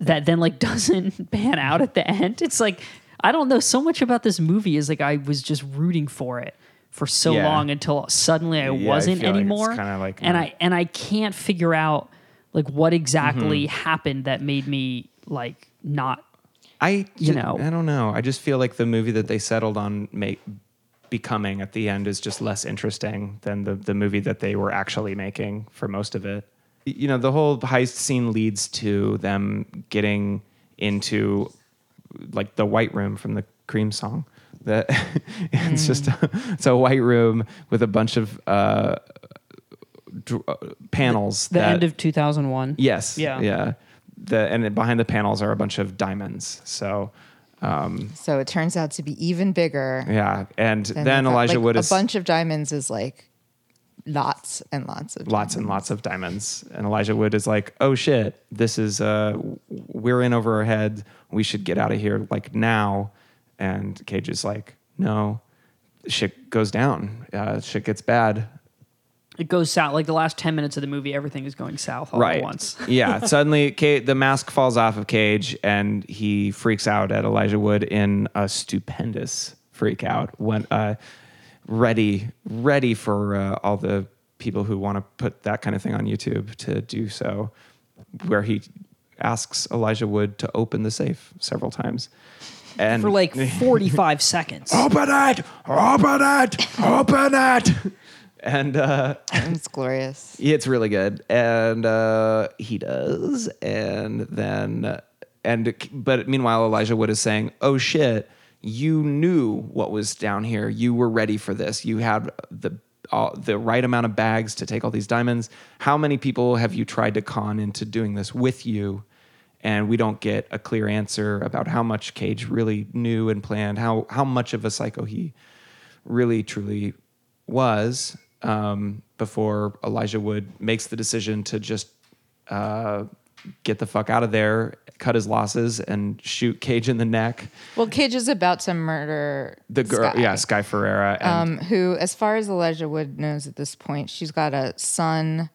C: That then like [laughs] doesn't pan out at the end. It's like I don't know so much about this movie is like I was just rooting for it for so
A: Yeah.
C: long until suddenly I
A: Yeah,
C: wasn't
A: like it's
C: anymore.
A: kinda like
C: and I and I can't figure out like what exactly mm-hmm. happened that made me like not
A: I
C: You know.
A: I don't know. I just feel like the movie that they settled on make becoming at the end is just less interesting than the the movie that they were actually making for most of it. Y- You know, the whole heist scene leads to them getting into like the white room from the Cream song. That [laughs] it's just a, it's a white room with a bunch of uh, dr- uh, panels.
C: the
A: that,
C: end of 2001.
A: Yes.
C: Yeah.
A: Yeah. The and then behind the panels are a bunch of diamonds. So
B: so it turns out to be even bigger
A: yeah, and then
B: they.
A: Elijah
B: Like,
A: Wood is a
B: bunch of diamonds is like lots and lots of
A: lots and lots of diamonds, and Elijah Wood is like, oh shit, this is uh, we're in over our head. We should get out of here like now. And Cage is like, no, shit goes down. Uh, shit gets bad.
C: It goes south like the last 10 minutes of the movie everything is going south all
A: right.
C: at once. [laughs]
A: yeah. Suddenly, Ca the mask falls off of Cage, and he freaks out at Elijah Wood in a stupendous freak out. When uh, ready, ready for uh, all the people who want to put that kind of thing on YouTube to do so, where he asks Elijah Wood to open the safe several times, and
C: For like [laughs] 45 seconds.
A: open it, open it, open it, and. uh
B: it's glorious.
A: It's really good, and uh, he does, and then and but meanwhile, Elijah Wood is saying, "Oh shit, you knew what was down here. You were ready for this. You had the." All, the right amount of bags to take all these diamonds. How many people have you tried to con into doing this with you? And we don't get a clear answer about how much Cage really knew and planned, how how much of a psycho he really truly was um, before Elijah Wood makes the decision to just uh, get the fuck out of there, cut his losses, and shoot Cage in the neck.
B: well cage is about to murder
A: The girl,
B: Sky.
A: yeah, Sky Ferreira, and
B: um, who, as far as Elijah Wood knows at this point, she's got a son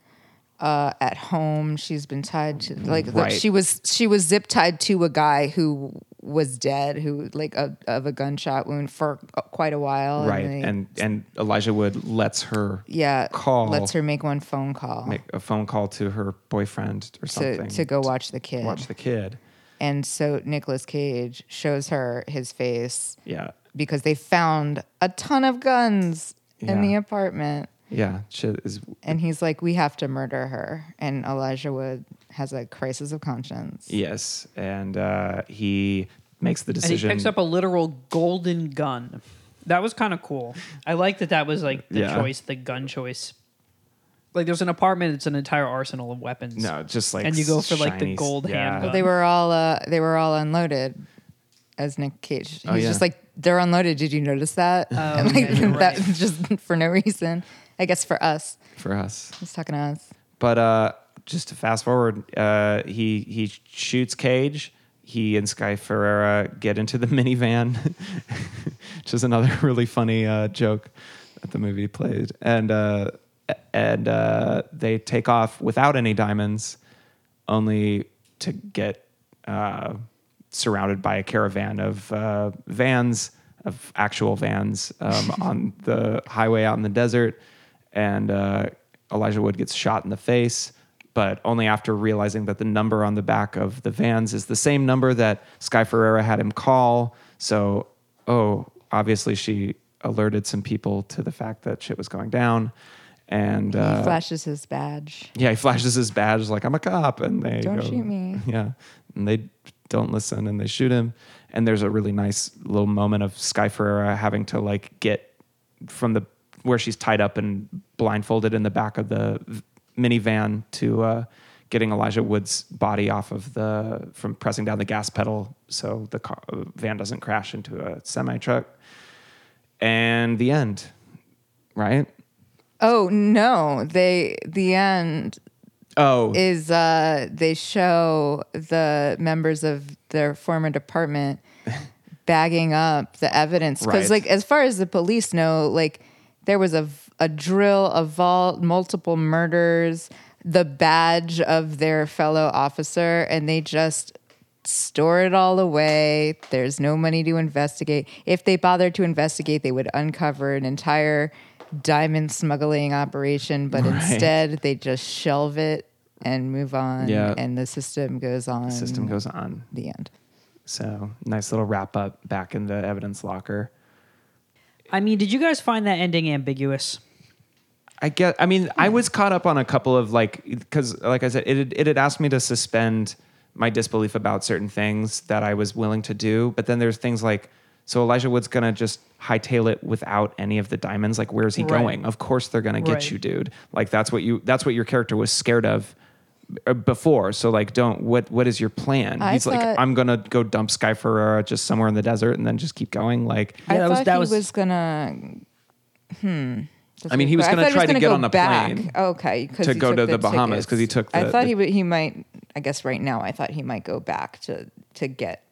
B: uh, at home. She's been tied to like
A: Right.
B: she was she was zip tied to a guy who was dead, who like a, of a gunshot wound for quite a while.
A: right,
B: they-
A: and and Elijah Wood lets her
B: yeah,
A: call
B: lets her make one phone call
A: make a phone call to her boyfriend or
B: to
A: something
B: to go watch the kid.
A: watch the kid.
B: and so Nicolas Cage shows her his face
A: Yeah,
B: because they found a ton of guns in the apartment.
A: Yeah, shit is
B: And he's like, we have to murder her. And Elijah Wood has a crisis of conscience.
A: yes, and uh, he makes the decision.
C: And he
A: decision.
C: picks up a literal golden gun. That was kind of cool. I like that that was like the
A: Yeah.
C: choice, the gun choice. Like there's an apartment, it's an entire arsenal of weapons.
A: no, just like
C: And you go for, like, the
A: shiny-
C: gold handgun.
B: Well, they were all uh, they were all unloaded as Nick Cage. He's
A: Oh, yeah.
B: just like, they're unloaded. Did you notice that?
C: Oh,
B: and [laughs] like
C: yeah, you're
B: that
C: right. [laughs]
B: just for no reason. I guess for us.
A: for us.
B: He's talking to us.
A: But uh, just to fast forward, uh, he he shoots Cage. He and Sky Ferreira get into the [laughs] minivan, which is another [laughs] really funny uh, joke that the movie played. And uh, and uh, they take off without any diamonds, only to get uh, surrounded by a caravan of uh, vans, of actual vans um, [laughs] on the highway out in the desert. And uh, Elijah Wood gets shot in the face, but only after realizing that the number on the back of the vans is the same number that Sky Ferreira had him call. So, oh, obviously she alerted some people to the fact that shit was going down. And
B: he
A: uh,
B: flashes his badge.
A: yeah, he flashes his badge like I'm a cop, and they
B: Don't
A: go,
B: shoot me. [laughs]
A: Yeah, and they don't listen, and they shoot him. And there's a really nice little moment of Sky Ferreira having to like get from the where she's tied up and blindfolded in the back of the minivan to uh, getting Elijah Wood's body off of the from pressing down the gas pedal so the car, van doesn't crash into a semi truck, and the end, right?
B: Oh no, they the end
A: Oh,
B: is uh they show the members of their former department [laughs] bagging up the evidence because
A: Right.
B: like as far as the police know like there was a a drill a vault multiple murders the badge of their fellow officer and they just store it all away there's no money to investigate if they bothered to investigate they would uncover an entire diamond smuggling operation but
A: Right.
B: instead they just shelve it and move on
A: Yeah.
B: and the system goes on
A: system goes on.
B: the end
A: So nice little wrap up back in the evidence locker.
C: I mean, did you guys find that ending ambiguous?
A: I get. I mean, I was caught up on a couple of like because, like I said, it had- it had asked me to suspend my disbelief about certain things that I was willing to do, but then there's things like. So Elijah Wood's gonna just hightail it without any of the diamonds. Like, where's he
C: Right.
A: going? Of course they're gonna get
C: Right.
A: you, dude. Like that's what you. That's what your character was scared of before. So like, don't. What What is your plan?
B: I
A: He's like, I'm gonna go dump Sky Ferreira just somewhere in the desert and then just keep going. Like,
C: Yeah,
B: I
C: that was-
B: thought
C: that
B: he
C: was-
B: was, gonna. Hmm.
A: I mean, he was gonna try to
B: gonna
A: get
B: go
A: on the
B: back.
A: plane
B: Okay,
A: to go to the Bahamas, because he took
B: I thought
A: the-
B: he would. He might. I guess right now, I thought he might go back to to get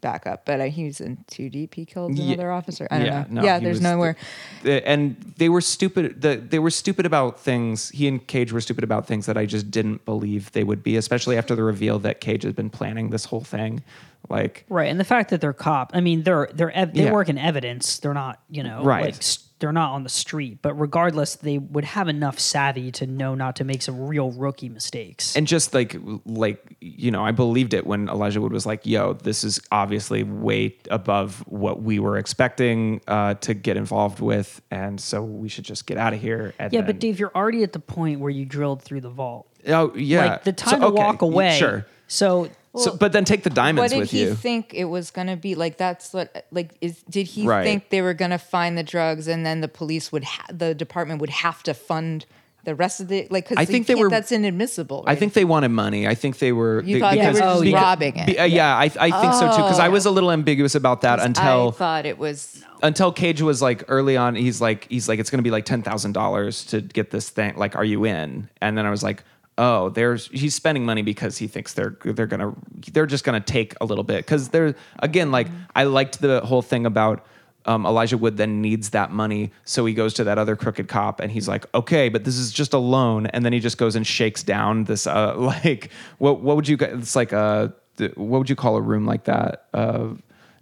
B: back up, but uh, he was in too deep. He killed
A: Yeah.
B: another officer. I don't
A: yeah,
B: know.
A: No,
B: yeah, there's nowhere.
A: the- and they were stupid. The, they were stupid about things. He and Cage were stupid about things that I just didn't believe they would be, especially after the reveal that Cage had been planning this whole thing. Like,
C: Right, and the fact that they're cop, I mean, they're they're ev- they
A: Yeah.
C: work in evidence. They're not, you know,
A: Right.
C: Like, s- they're not on the street, but regardless, they would have enough savvy to know not to make some real rookie mistakes.
A: and just like, like you know, I believed it when Elijah Wood was like, "Yo, this is obviously way above what we were expecting uh, to get involved with, and so we should just get out of here." And
C: yeah,
A: then-
C: but Dave, you're already at the point where you drilled through the vault.
A: oh yeah,
C: Like the
A: So,
C: time to walk away.
A: Sure.
C: So
A: so, but then take the diamonds with you.
B: What did he
A: you.
B: think it was gonna be? Like that's what. Like is did he
A: Right.
B: think they were gonna find the drugs and then the police would, ha- the department would have to fund the rest of the like? Because
A: I think they were-
B: That's inadmissible.
A: I think they wanted money. I think they were.
B: You thought they were
A: because-
B: robbing it.
A: be- uh, yeah, I, I think so too. Because I was a little ambiguous about that until I
B: thought it was.
A: until Cage was like early on. He's like he's like it's going to be like ten thousand dollars to get this thing. Like, are you in? And then I was like, oh, there's he's spending money because he thinks they're they're gonna they're just gonna take a little bit because they're again like I liked the whole thing about. Um, Elijah Wood then needs that money, so he goes to that other crooked cop, and he's like, "Okay, but this is just a loan." And then he just goes and shakes down this, uh, [laughs] like, what what would you? It's like a, what would you call a room like that? Uh,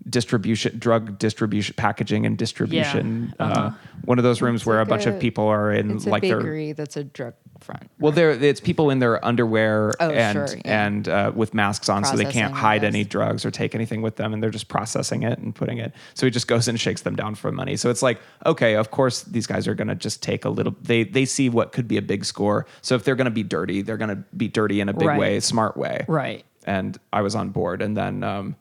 A: distribution, drug distribution, packaging and distribution. Uh, one of those rooms where a bunch
B: a-
A: of people are in
B: It's a
A: like their
B: bakery that's a drug front.
A: well, there it's people in their underwear
B: Oh,
A: and
B: sure, yeah.
A: and uh, with masks on, so they can't hide any drugs or take anything with them, and they're just processing it and putting it. So he just goes and shakes them down for money. So it's like, okay, of course these guys are gonna just take a little. They they see what could be a big score. So if they're gonna be dirty, they're gonna be dirty in a big
C: Right.
A: way, smart way.
C: right,
A: And I was on board, and then. Um,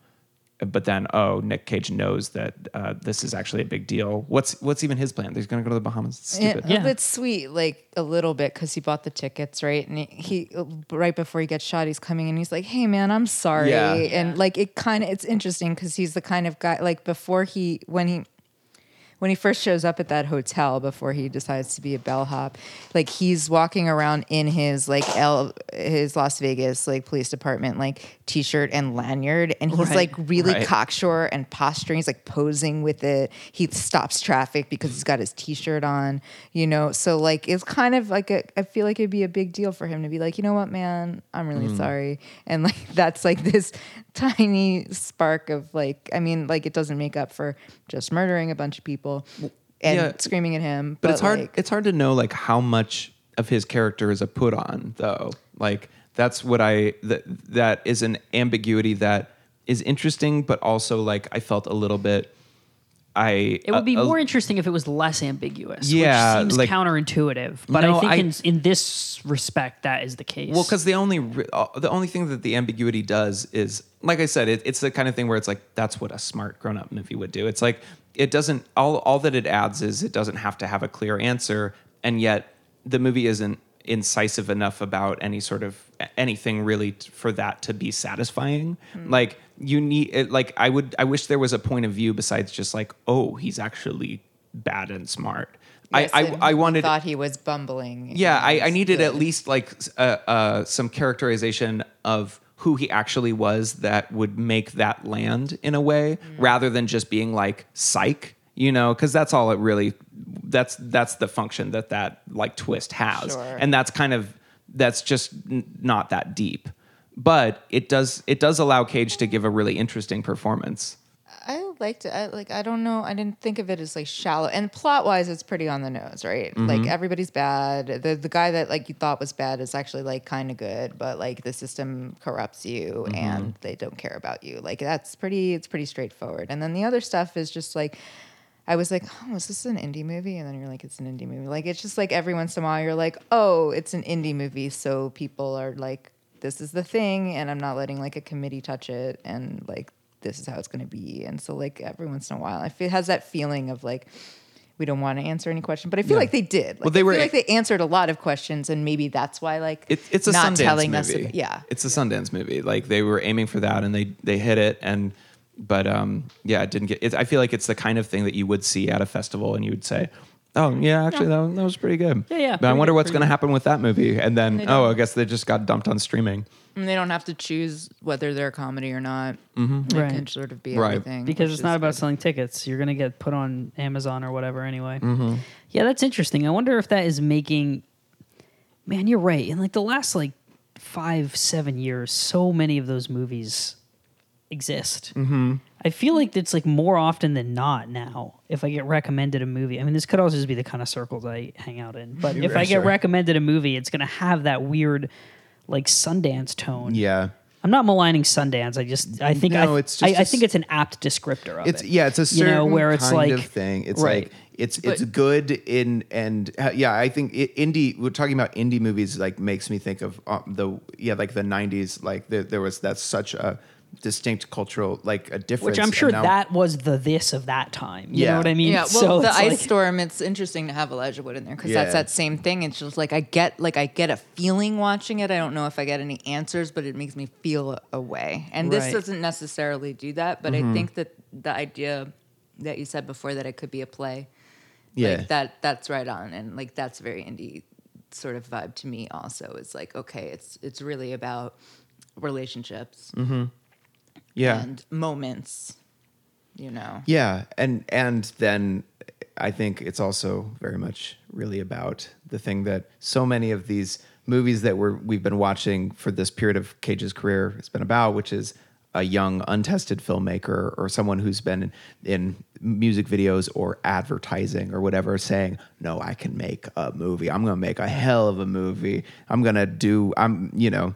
A: but then, oh, Nick Cage knows that uh, this is actually a big deal. What's what's even his plan? He's going to go to the Bahamas. It's
B: Yeah,
A: stupid.
C: Yeah.
B: It's sweet, like a little bit, because he bought the tickets, right? And he, he, right before he gets shot, he's coming and he's like, "Hey, man, I'm sorry."
A: Yeah.
B: And like, it kind of, it's interesting because he's the kind of guy, like before he, when he, when he first shows up at that hotel before he decides to be a bellhop, like he's walking around in his like L his Las Vegas like police department like t-shirt and lanyard, and he's
C: Right.
B: like really
A: Right.
B: cocksure and posturing. He's like posing with it. He stops traffic because he's got his t-shirt on, you know. So like it's kind of like a, I feel like it'd be a big deal for him to be like, you know what, man, I'm really
A: Mm.
B: sorry, and like [laughs] that's like this tiny spark of like, I mean, like it doesn't make up for just murdering a bunch of people and
A: Yeah.
B: screaming at him,
A: but, it's hard
B: like,
A: it's hard to know like how much of his character is a put on though like that's what i that that is an ambiguity that is interesting but also like i felt a little bit i
C: it would be
A: a-
C: more interesting if it was less ambiguous.
A: Yeah,
C: which seems
A: like-
C: counterintuitive. But
A: No,
C: I think
A: I-
C: in, in this respect, that is the case.
A: well because the only re- uh, the only thing that the ambiguity does is like i said it, it's the kind of thing where it's like that's what a smart grown-up movie would do it's like it doesn't all all that it adds is it doesn't have to have a clear answer and yet the movie isn't incisive enough about any sort of anything really t- for that to be satisfying.
B: Hmm.
A: Like you need it, like I would I wish there was a point of view besides just like oh he's actually bad and smart.
B: Yes,
A: I, I I wanted
B: thought he was bumbling.
A: yeah, I, I needed at least like uh, uh, some characterization of who he actually was that would make that land in a way,
B: Mm.
A: rather than just being like psych, you know, because that's all it really. That's that's the function that that like twist has,
B: Sure.
A: and that's kind of that's just n- not that deep, but it does it does allow Cage to give a really interesting performance.
B: I liked it. I, like I don't know. I didn't think of it as like shallow. And plot wise, it's pretty on the nose, right?
A: Mm-hmm.
B: Like everybody's bad. The the guy that like you thought was bad is actually like kind of good, but like the system corrupts you
A: Mm-hmm.
B: and they don't care about you. Like that's pretty. It's pretty straightforward. And then the other stuff is just like. I was like, oh, is this an indie movie? And then you're like, it's an indie movie. Like, it's just like every once in a while you're like, oh, it's an indie movie. So people are like, this is the thing. And I'm not letting like a committee touch it. And like, this is how it's going to be. And so, like, every once in a while, I it has that feeling of like, we don't want to answer any question. But I feel like they did. Like,
A: Well, they
B: I
A: were-
B: feel like they answered a lot of questions. And maybe that's why, like,
A: It, it's a
B: not
A: Sundance
B: telling
A: movie.
B: us. ab- yeah.
A: it's a Sundance movie. Like they were aiming for that, and they they hit it. And but um, yeah, it didn't get. It, I feel like it's the kind of thing that you would see at a festival, and you would say, "Oh yeah, actually that, that was pretty good."
C: Yeah, yeah,
A: But I wonder
C: good,
A: what's going to happen with that movie, and then
B: They
A: oh,
B: don't-
A: I guess they just got dumped on streaming.
B: And they don't have to choose whether they're a comedy or not. They
C: Right.
B: can sort of be
A: Right.
B: everything.
C: because
B: which
C: it's not about
B: good.
C: selling tickets. You're gonna get put on Amazon or whatever anyway.
A: Mm-hmm.
C: Yeah, that's interesting. I wonder if that is making. Man, you're right. In like the last like five, seven years, so many of those movies exist. Mm-hmm. I feel like it's like more often than not now. If I get recommended a movie, I mean, this could also just be the kind of circles I hang out in. But if I get
D: Sure.
C: recommended a movie, it's gonna have that weird, like Sundance tone.
D: Yeah.
C: I'm not maligning Sundance. I just I think
D: No,
C: I,
D: it's just
C: I think it's an apt descriptor of
D: It's
C: it.
D: yeah, it's a
C: You
D: certain
C: know, where it's
D: kind
C: like-
D: of thing. It's
C: right.
D: like it's it's
B: But-
D: good in and uh, yeah, I think it, indie. We're talking about indie movies. Like makes me think of um, the yeah, like the '90s. Like there, there was that's such a distinct cultural like a difference.
C: which I'm sure
D: now-
C: that was the this of that time. You
D: Yeah.
C: know what I mean?
B: Yeah, well,
C: So
B: the ice
C: like-
B: storm. It's interesting to have Elijah Wood in there because that's that same thing. It's just like I get like I get a feeling watching it. I don't know if I get any answers, but it makes me feel a way. And this
C: Right.
B: doesn't necessarily do that. But
D: Mm-hmm.
B: I think that the idea that you said before that it could be a play,
D: Yeah.
B: like that that's right on, and like that's very indie sort of vibe to me. Also, it's like okay, it's it's really about relationships
D: yeah
B: and moments. You know.
D: Yeah, and and then I think it's also very much really about the thing that so many of these movies that we're we've been watching for this period of Cage's career has been about, which is a young untested filmmaker or someone who's been in, in music videos or advertising or whatever saying no i can make a movie i'm gonna make a hell of a movie i'm gonna do i'm you know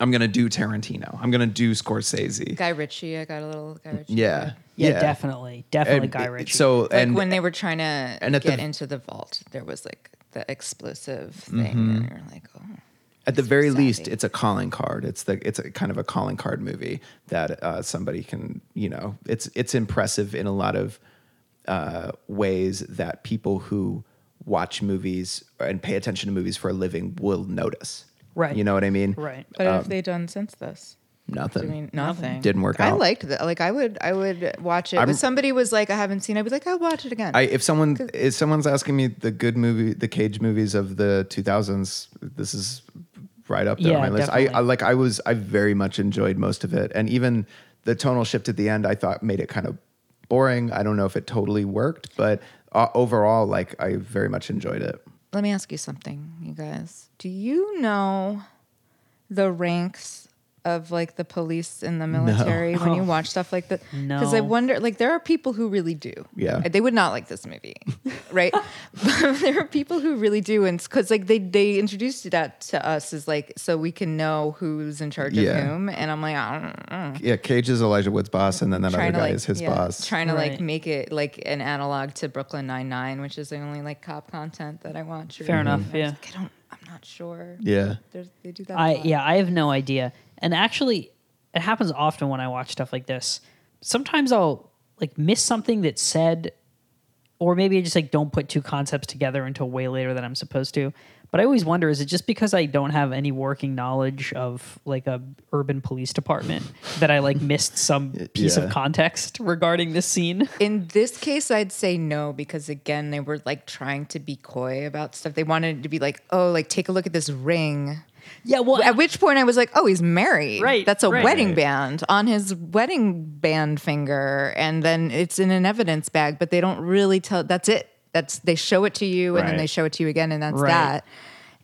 D: i'm gonna do tarantino i'm gonna do scorsese
B: Guy Ritchie, I got a little Guy Ritchie.
D: yeah
C: yeah, definitely, definitely
D: And
C: Guy Ritchie.
D: so
B: like
D: and
B: when they were trying to
D: and at the-
B: get into the vault, there was like the explosive thing,
D: Mm-hmm.
B: and you're like, oh,
D: at the very
B: savvy.
D: least it's a calling card it's the it's a kind of a calling card movie that uh, somebody can you know it's it's impressive in a lot of uh, ways that people who watch movies and pay attention to movies for a living will notice
C: Right.
D: you know what i mean
C: right.
B: what
D: Um,
B: have they done since this?
D: nothing
B: I mean, nothing.
D: Didn't work out.
B: I
D: out.
B: liked that. Like, I would, I would watch it.
D: I'm-
B: If somebody was like, I haven't seen, it, I'd be like, I'll watch it again.
D: I, if someone if someone's asking me the good movie, the Cage movies of the 2000s, this is right up there
C: Yeah,
D: on my list. I. I like I was I very much enjoyed most of it, and even the tonal shift at the end, I thought made it kind of boring. I don't know if it totally worked, but uh, overall, like I very much enjoyed it.
B: Let me ask you something, you guys. Do you know the ranks of like the police and the military when you [laughs] watch stuff like that? Because I wonder, like, there are people who really do.
D: Yeah.
B: They would not like this movie, [laughs] right? but [laughs] there are people who really do. And because, like, they, they introduced that to us as like, so we can know who's in charge
D: Yeah.
B: of whom. And I'm like, I don't know.
D: Yeah, Cage is Elijah Wood's boss, and then that other guy
B: like
D: is his
B: yeah,
D: boss.
B: trying to
C: Right.
B: like make it like an analog to Brooklyn Nine Nine, which is the only like cop content that I watch.
C: Fair enough,
B: I was
C: yeah.
B: like, I don't. I'm not sure.
D: yeah,
B: There's, they do that. a
C: I
B: lot.
C: yeah, I have no idea. And actually, it happens often when I watch stuff like this. Sometimes I'll like miss something that's said or maybe I just like don't put two concepts together until way later than I'm supposed to. But I always wonder: is it just because I don't have any working knowledge of like a urban police department [laughs] that I like missed some piece
D: Yeah.
C: of context [laughs] regarding this scene?
B: In this case, I'd say no because again, they were like trying to be coy about stuff. They wanted to be like, oh, like take a look at this ring.
C: Yeah, well,
B: At which point I was like, oh, he's married.
C: Right,
B: That's a
C: right.
B: wedding band on his wedding band finger. And then it's in an evidence bag, but they don't really tell. That's it. That's they show it to you and then they show it to you again and that's
C: Right.
B: that.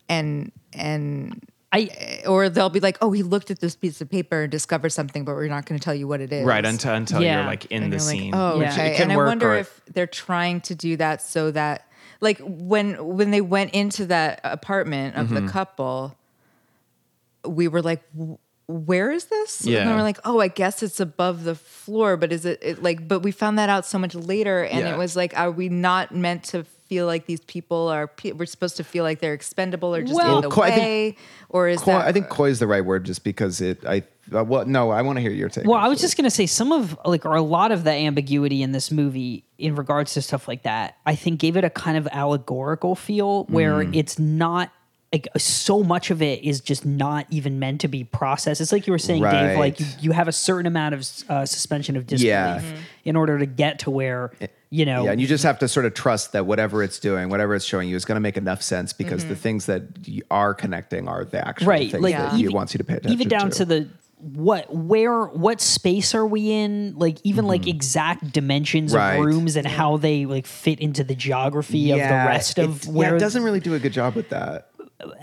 B: And and
C: I
B: or they'll be like, oh, he looked at this piece of paper and discovered something, but we're not going to tell you what it is.
A: Right until until
C: Yeah.
A: you're like in
B: And
A: the
B: you're like,
A: scene.
B: oh,
C: Yeah.
B: okay.
A: It can
B: and I wonder
A: or-
B: if they're trying to do that so that, like, when when they went into that apartment of
A: Mm-hmm.
B: the couple, we were like, "Where is this?" And
A: Yeah.
B: we we're like, "Oh, I guess it's above the floor." But is it, it like? But we found that out so much later, and
A: Yeah.
B: it was like, are we not meant to? Feel like these people are. pe- We're supposed to feel like they're expendable or just
C: Well-
B: in the
D: Well, coy- I think-
B: way, or is
D: Coy,
B: that?
D: I think coy is the right word, just because it. I uh, well, no, I want to hear your take.
C: Well, I was
D: actually.
C: just gonna say some of like or a lot of the ambiguity in this movie in regards to stuff like that, I think gave it a kind of allegorical feel where
D: Mm.
C: it's not like so much of it is just not even meant to be processed. It's like you were saying, Dave, like you, you have a certain amount of uh, suspension of disbelief
D: Yeah.
C: in order to get to where you know
D: Yeah, and you just have to sort of trust that whatever it's doing, whatever it's showing you, is going to make enough sense because the things that you are connecting are the actual
C: right
D: things
C: like
D: that
C: even,
D: he wants you to pay attention
C: even down to. the what where what space are we in like even like exact dimensions
D: Mm-hmm. Right.
C: of rooms and how they like fit into the geography of the rest of
D: it,
C: where
D: yeah, it doesn't really do a good job with that.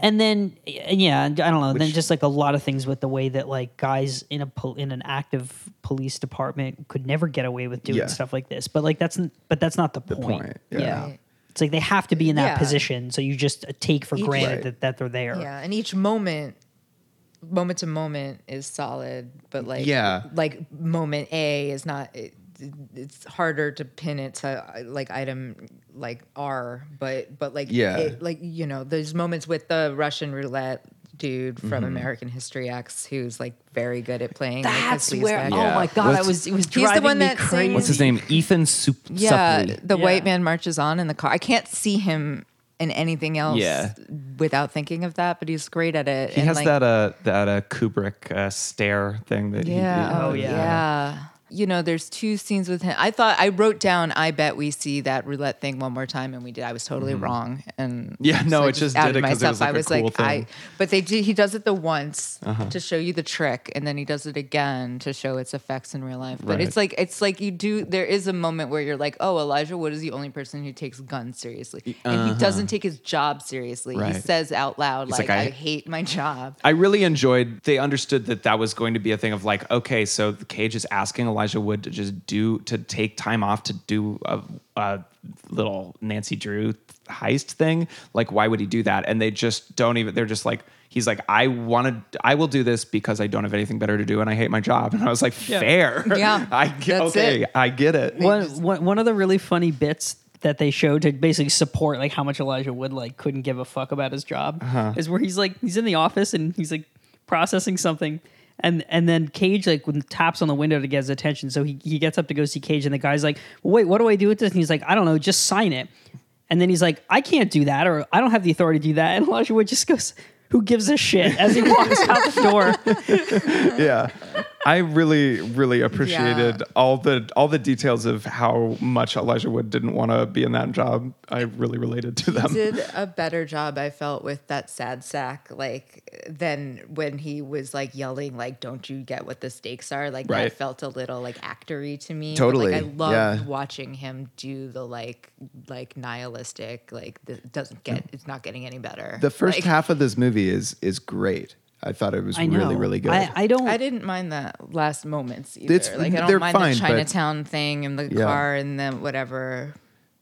C: And then yeah i don't know then just like a lot of things with the way that like guys in a pol- in an active police department could never get away with doing
D: Yeah.
C: stuff like this but like that's n- but that's not the, point,
D: point,
C: yeah,
D: yeah.
C: It's like they have to be in that
B: Yeah.
C: position so you just uh, take for
B: Each-
C: granted
D: Right.
C: that, that they're there
B: Yeah, and each moment, moment to moment, is solid. But like,
D: Yeah.
B: like moment A is not. It, it's harder to pin it to uh, like item like are, but but like
D: Yeah.
B: it, like you know, there's moments with the Russian roulette dude from
D: Mm-hmm.
B: American History X who's like very good at playing. like, a
C: that's where
B: sleazebag.
C: oh my god
D: What's-
C: I was it was
B: the one
C: me
B: that
C: crazy
B: sings-
A: What's his name? Ethan Sup-
B: Yeah,
A: Suplee.
B: the
C: Yeah.
B: white man marches on in the car. I can't see him in anything else
A: Yeah.
B: without thinking of that, but he's great at it.
A: He
B: and,
A: has
B: like,
A: that uh that uh Kubrick uh, stare thing that he-
B: Yeah.
C: Oh,
B: Oh,
C: yeah.
B: yeah. You know, there's two scenes with him. I thought I wrote down. I bet we see that roulette thing one more time, and we did. I was totally wrong. And
A: Mm-hmm. Yeah, no,
B: I
A: it just did
B: outed
A: it 'cause it was, like,
B: I was
A: cool
B: like, I.
A: thing. Uh-huh.
B: But they do. He does it the once to show you the trick, and then he does it again to show its effects in real life. But it's like it's like you do. There is a moment where you're like, oh, Elijah Wood is the only person who takes guns seriously, and he doesn't take his job seriously. He
A: Uh-huh.
B: Says out loud, like,
A: like,
B: I,
A: I-
B: hate my job.
A: I really enjoyed. They understood that that was going to be a thing of like, okay, so the Cage is asking Elijah Wood to just do to take time off to do a, a little Nancy Drew heist thing. Like, why would he do that? And they just don't even. They're just like, he's like, I wanted, I will do this because I don't have anything better to do and I hate my job. [laughs] And I was like, fair. [laughs]
B: Yeah, [laughs]
A: I get,
B: that's
A: okay,
B: it.
A: I get it.
C: one, one, one of the really funny bits that they showed to basically support like how much Elijah Wood like couldn't give a fuck about his job uh-huh. is where he's like he's in the office and he's like processing something and and then Cage like taps on the window to get his attention. So he, he gets up to go see Cage and the guy's like well, wait what do I do with this? And he's like I don't know just sign it. And then he's like I can't do that or I don't have the authority to do that. And [laughs] Elijah Wood just goes who gives a shit? As he walks out the door. [laughs]
D: Yeah.
A: I really, really appreciated
B: Yeah.
A: all the all the details of how much Elijah Wood didn't want to be in that job. I really related to them.
B: did [laughs] a better job I felt with that sad sack like than when he was like yelling like don't you get what the stakes are like
A: Right.
B: that felt a little like actory to me But,
D: Totally,
B: like I loved
D: yeah.
B: watching him do the like like nihilistic like the, doesn't get it's not getting any better
D: The first
B: Like,
D: half of this movie is is great. I thought it was
C: I
D: really really good.
C: I, I don't
B: I didn't mind the last moments either.
D: It's-
B: like I don't mind
D: fine,
B: the
D: but-
B: Chinatown thing and the
D: Yeah.
B: car and the whatever.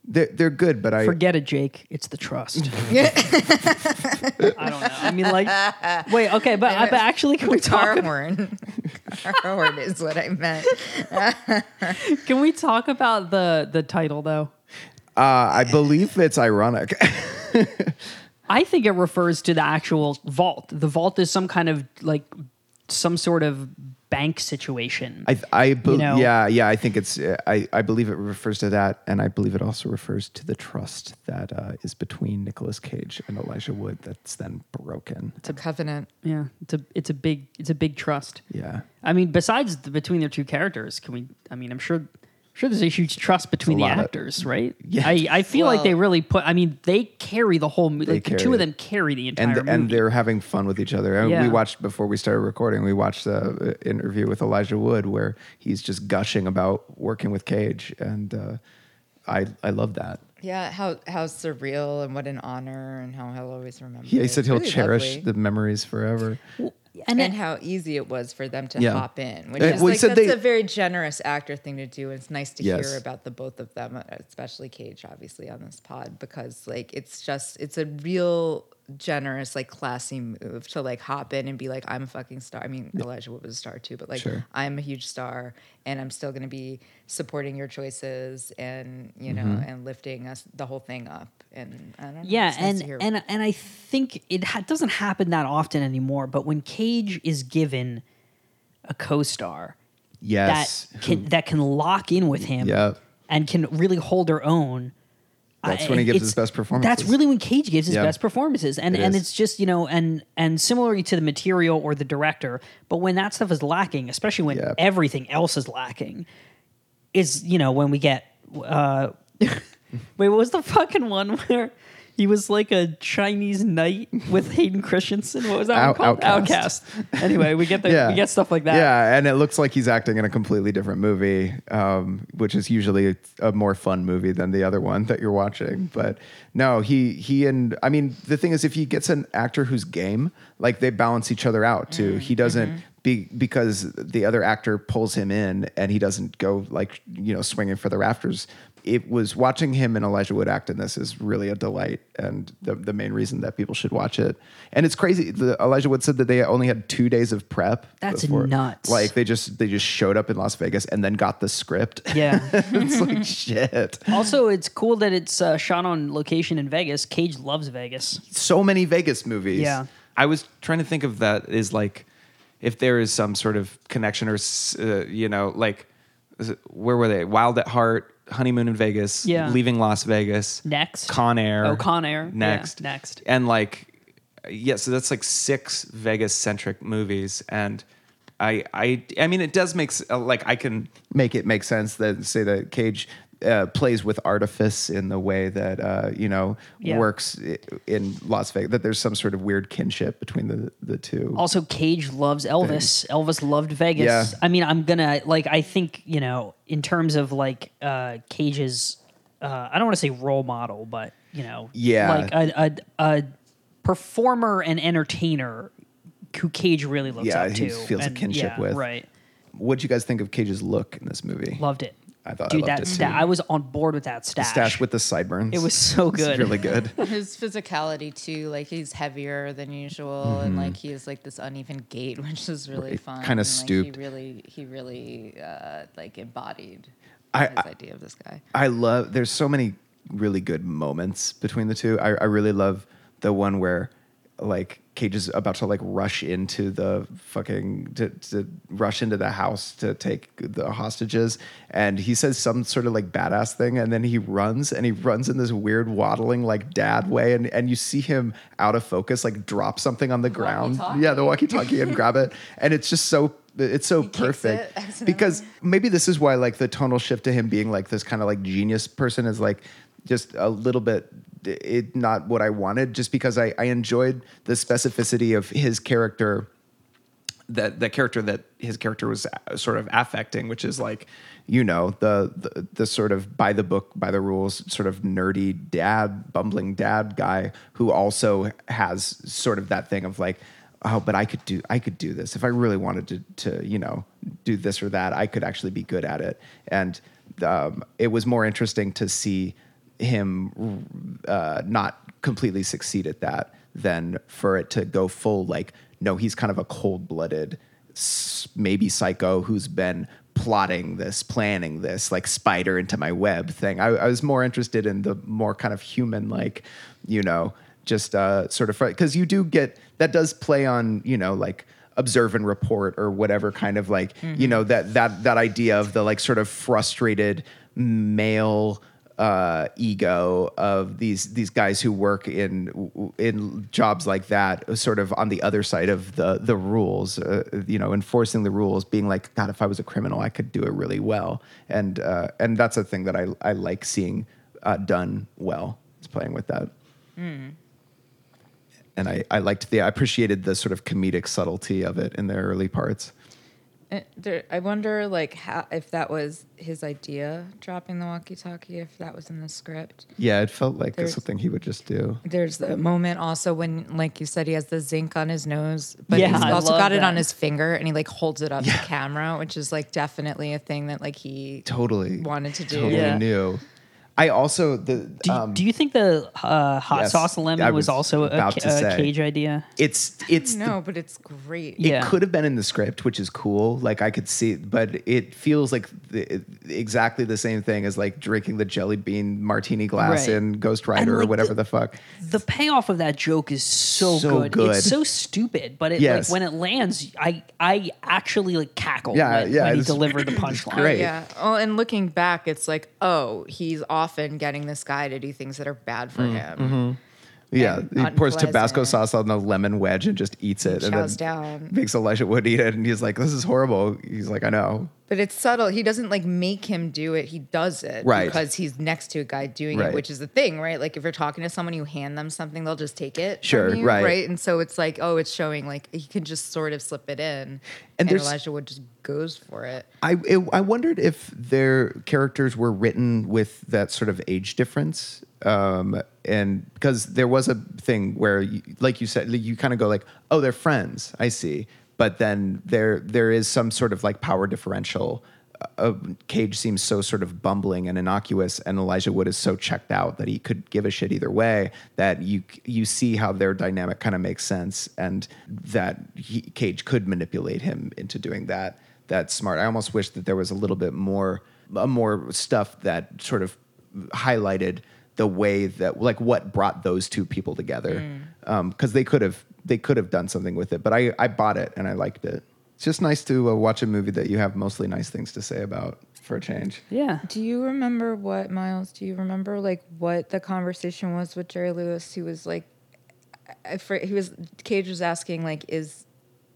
D: they're, they're good, but I
C: Forget it, Jake. It's the trust. [laughs] [laughs] I don't know. I mean, like, wait, okay, but, but actually, can we
B: Car
C: talk?
B: horn. [laughs] car horn is what I meant.
C: Can we talk about the the title though?
D: uh, I believe it's ironic.
C: I think it refers to the actual vault. The vault is some kind of like some sort of bank situation.
A: I, I be-
C: You know?
A: yeah, yeah. I think it's. uh, I, I believe it refers to that, and I believe it also refers to the trust that uh, is between Nicolas Cage and Elijah Wood. That's then broken.
B: It's a covenant.
C: yeah, it's a it's a big it's a big trust.
A: Yeah,
C: I mean, besides the, between their two characters, can we? I mean, I'm sure, sure there's a huge trust between the
A: lot of-
C: actors, right? [laughs]
A: Yeah.
C: I, I feel like they really put. I mean, they carry the whole movie. Like the two
A: carry
C: of them carry the entire
A: and
C: movie.
A: and they're having fun with each other. And
C: Yeah.
A: We watched before we started recording. We watched the uh, interview with Elijah Wood where he's just gushing about working with Cage, and uh, I I love that.
B: Yeah, how how surreal and what an honor and how he'll always remember.
A: He, he said he'll
B: really
A: cherish
B: lovely.
A: the memories forever.
C: And,
B: and
C: it-
B: how easy it was for them to
A: Yeah.
B: hop in, which
A: Uh,
B: is
A: well,
B: like
A: said
B: that's
A: they-
B: a very generous actor thing to do. And it's nice to
A: Yes.
B: hear about the both of them, uh, especially Cage, obviously on this pod, because like it's just it's a real generous, like classy move to like hop in and be like, I'm a fucking star. I mean, Elijah Wood was a star too, but like
A: Sure.
B: I'm a huge star, and I'm still going to be supporting your choices and you know
A: Mm-hmm.
B: and lifting us the whole thing up. And I don't know,
C: yeah,
B: it's nice
C: and
B: to
C: and and I think it ha- doesn't happen that often anymore. But when Cage is given a co-star
A: Yes,
C: that can that can lock in with him,
A: Yep.
C: and can really hold their own.
A: That's
C: I-
A: when he gives his best performances.
C: That's really when Cage gives his
A: Yeah.
C: best performances, and
A: It
C: and
A: is.
C: it's just you know, and and similarly to the material or the director, but when that stuff is lacking, especially when
A: Yeah.
C: everything else is lacking, is you know when we get. uh Wait, what was the fucking one where he was like a Chinese knight with Hayden Christensen? What was that one
A: Out-
C: called?
A: Outcast.
C: Anyway, we get the, we get stuff like that.
A: Yeah, and it looks like he's acting in a completely different movie, um, which is usually a more fun movie than the other one that you're watching. But no, he he and I mean the thing is, if he gets an actor who's game, like they balance each other out too. He doesn't. Be, because the other actor pulls him in and he doesn't go like you know swinging for the rafters it was watching him and Elijah Wood act in this is really a delight and the, the main reason that people should watch it. And it's crazy. The, Elijah Wood said that they only had two days of prep.
C: That's nuts.
A: Like they just they just showed up in Las Vegas and then got the script. [laughs]
C: Yeah.
A: it's like shit.
C: also, it's cool that it's uh, shot on location in Vegas. Cage loves Vegas.
A: So many Vegas movies.
C: Yeah.
E: I was trying to think of that is like if there is some sort of connection or uh, you know like is it- where were they? Wild at Heart, Honeymoon in Vegas,
C: Yeah.
E: Leaving Las Vegas,
C: Next.
E: Con Air,
C: Oh, Con Air. Yeah,
E: next,
C: next.
E: and like yeah, so that's like six Vegas centric movies, and I I I mean it does make uh, like I can
A: Make it make sense that say that Cage uh, plays with artifice in the way that uh, you know
C: Yeah.
A: works in Las Vegas. That there's some sort of weird kinship between the the two.
C: Also, Cage loves Elvis. Elvis loved Vegas.
A: Yeah.
C: I mean, I'm gonna like. I think you know, in terms of like uh, Cage's, uh, I don't want to say role model, but you know,
A: Yeah.
C: like a, a, a performer and entertainer who Cage really looks
A: Yeah,
C: up to.
A: feels a kinship
C: yeah,
A: with.
C: Right.
A: What'd you guys think of Cage's look in this movie?
C: Loved it.
A: I thought I
C: Dude,
A: loved
C: that
A: it too.
C: sta- I was on board with that stash.
A: Stash with the sideburns.
C: It was so
A: It's
C: good.
A: really good. [laughs]
B: his physicality too like he's heavier than usual and like he has like this uneven gait [laughs] which is really
A: Mm-hmm. Right,
B: fun
A: kinda
B: and, like,
A: stooped.
B: he really he really uh like embodied
A: I-
B: his
A: I-
B: idea of this guy
A: I love. There's so many really good moments between the two. I, I really love the one where like Cage is about to like rush into the fucking to, to rush into the house to take the hostages, and he says some sort of like badass thing, and then he runs and he runs in this weird waddling like dad way, and and you see him out of focus like drop something on the ground, yeah, the walkie-talkie, and grab it, and it's just so. It's so
B: kicks
A: perfect.
B: it. [laughs]
A: Because maybe this is why like the tonal shift to him being like this kind of like genius person is like just a little bit it not what I wanted just because I, I enjoyed the specificity of his character that the character that his character was uh, sort of affecting which is like you know the, the the sort of by the book by the rules sort of nerdy dad bumbling dad guy who also has sort of that thing of like oh but i could do i could do this. If i really wanted to to you know do this or that i could actually be good at it. And um, it was more interesting to see him uh, not completely succeed at that than for it to go full like no he's kind of a cold-blooded maybe psycho who's been plotting this planning this like spider into my web thing. I, I was more interested in the more kind of human like you know just uh, sort of because you do get that does play on you know like observe and report or whatever kind of like you know that that that idea of the like sort of frustrated male uh, ego of these these guys who work in in jobs like that, sort of on the other side of the the rules, uh, you know, enforcing the rules, being like, God, if I was a criminal, I could do it really well, and uh, and that's a thing that I I like seeing uh, done well. It's playing with that. And I, I liked the I appreciated the sort of comedic subtlety of it in the early parts.
B: Uh, there, I wonder, like, how if that was his idea, dropping the walkie-talkie, if that was in the script.
A: Yeah, it felt like
B: There's-
A: something he would just do.
B: There's the moment also when, like you said, he has the zinc on his nose, but
C: Yeah,
B: he's also
C: love
B: got it on his finger, and he like holds it up to camera, which is like definitely a thing that like he
A: Totally
B: wanted to do.
A: Totally
C: Yeah.
A: knew. I also the
C: Do,
A: um,
C: do you think the uh, hot
A: yes,
C: sauce lemon was,
A: was
C: also a, ca- a cage idea?
A: it's it's the
B: No, but it's great.
C: Yeah.
A: It could have been in the script, which is cool. Like I could see, but it feels like the, exactly the same thing as like drinking the jelly bean martini glass
C: Right.
A: in Ghost Rider or whatever
C: the-
A: the, fuck.
C: The payoff of that joke is so,
A: So
C: good.
A: good.
C: It's so stupid, but it
A: Yes.
C: like when it lands, I I actually like cackle
A: Yeah,
C: when,
A: yeah,
C: when he delivered the [clears throat] punchline.
A: great.
B: Yeah. Oh, and looking back, it's like, oh, he's often getting this guy to do things that are bad for mm, him.
A: Mm-hmm.
B: Yeah,
A: he pours
B: unpleasant.
A: Tabasco sauce on the lemon wedge and just eats it, and
B: chows
A: then
B: down.
A: makes Elijah Wood eat it, and he's like, "This is horrible." He's like, "I know."
B: But it's subtle. He doesn't like make him do it. He does it
A: Right.
B: because he's next to a guy doing
A: Right.
B: it, which is the thing, right? Like if you're talking to someone, you hand them something, they'll just take it. from
A: Sure,
B: you,
A: right.
B: right. And so it's like, oh, it's showing like he can just sort of slip it in,
A: And
B: and,
A: there's-
B: Elijah Wood just goes for it.
A: I it, I wondered if their characters were written with that sort of age difference, um, and because there was a thing where, you, like you said, you kind of go like, "Oh, they're friends." I see, but then there there is some sort of like power differential. Uh, Cage seems so sort of bumbling and innocuous, and Elijah Wood is so checked out that he could give a shit either way. That you you see how their dynamic kind of makes sense, and that he, Cage could manipulate him into doing that That's smart. I almost wish that there was a little bit more, more stuff that sort of highlighted the way that, like, what brought those two people together, because they could have they could have done something with it. But I I bought it and I liked it. It's just nice to uh, watch a movie that you have mostly nice things to say about for a change.
C: Yeah.
B: Do you remember what Miles? Do you remember like what the conversation was with Jerry Lewis? He was like, I, fr- he was Cage was asking like, is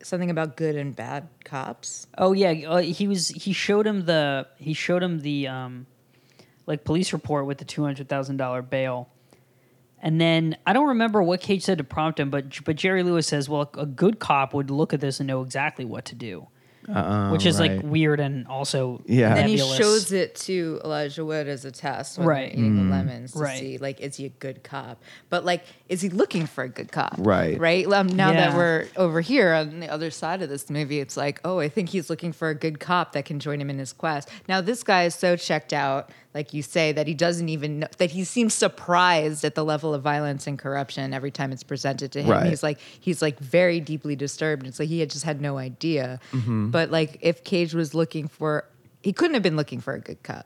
B: something about good and bad cops?
C: Oh yeah, uh, he was. He showed him the. He showed him the um, like police report with the two hundred thousand dollar bail, and then I don't remember what Cage said to prompt him, but but Jerry Lewis says, "Well, a good cop would look at this and know exactly what to do," which is
A: right.
C: like weird and also
A: Yeah.
B: And then he
C: nebulous.
B: shows it to Elijah Wood as a test when
C: Right.
B: they're eating the lemons to
C: Right.
B: see like is he a good cop? But like is he looking for a good cop?
A: Right.
B: Right. Um, now that we're over here on the other side of this movie, it's like oh I think he's looking for a good cop that can join him in his quest. Now this guy is so checked out, like you say, that he doesn't even know that he seems surprised at the level of violence and corruption every time it's presented to him.
A: Right.
B: He's like he's like very deeply disturbed. It's like he had just had no idea.
A: Mm-hmm.
B: But like if Cage was looking for, he couldn't have been looking for a good cop.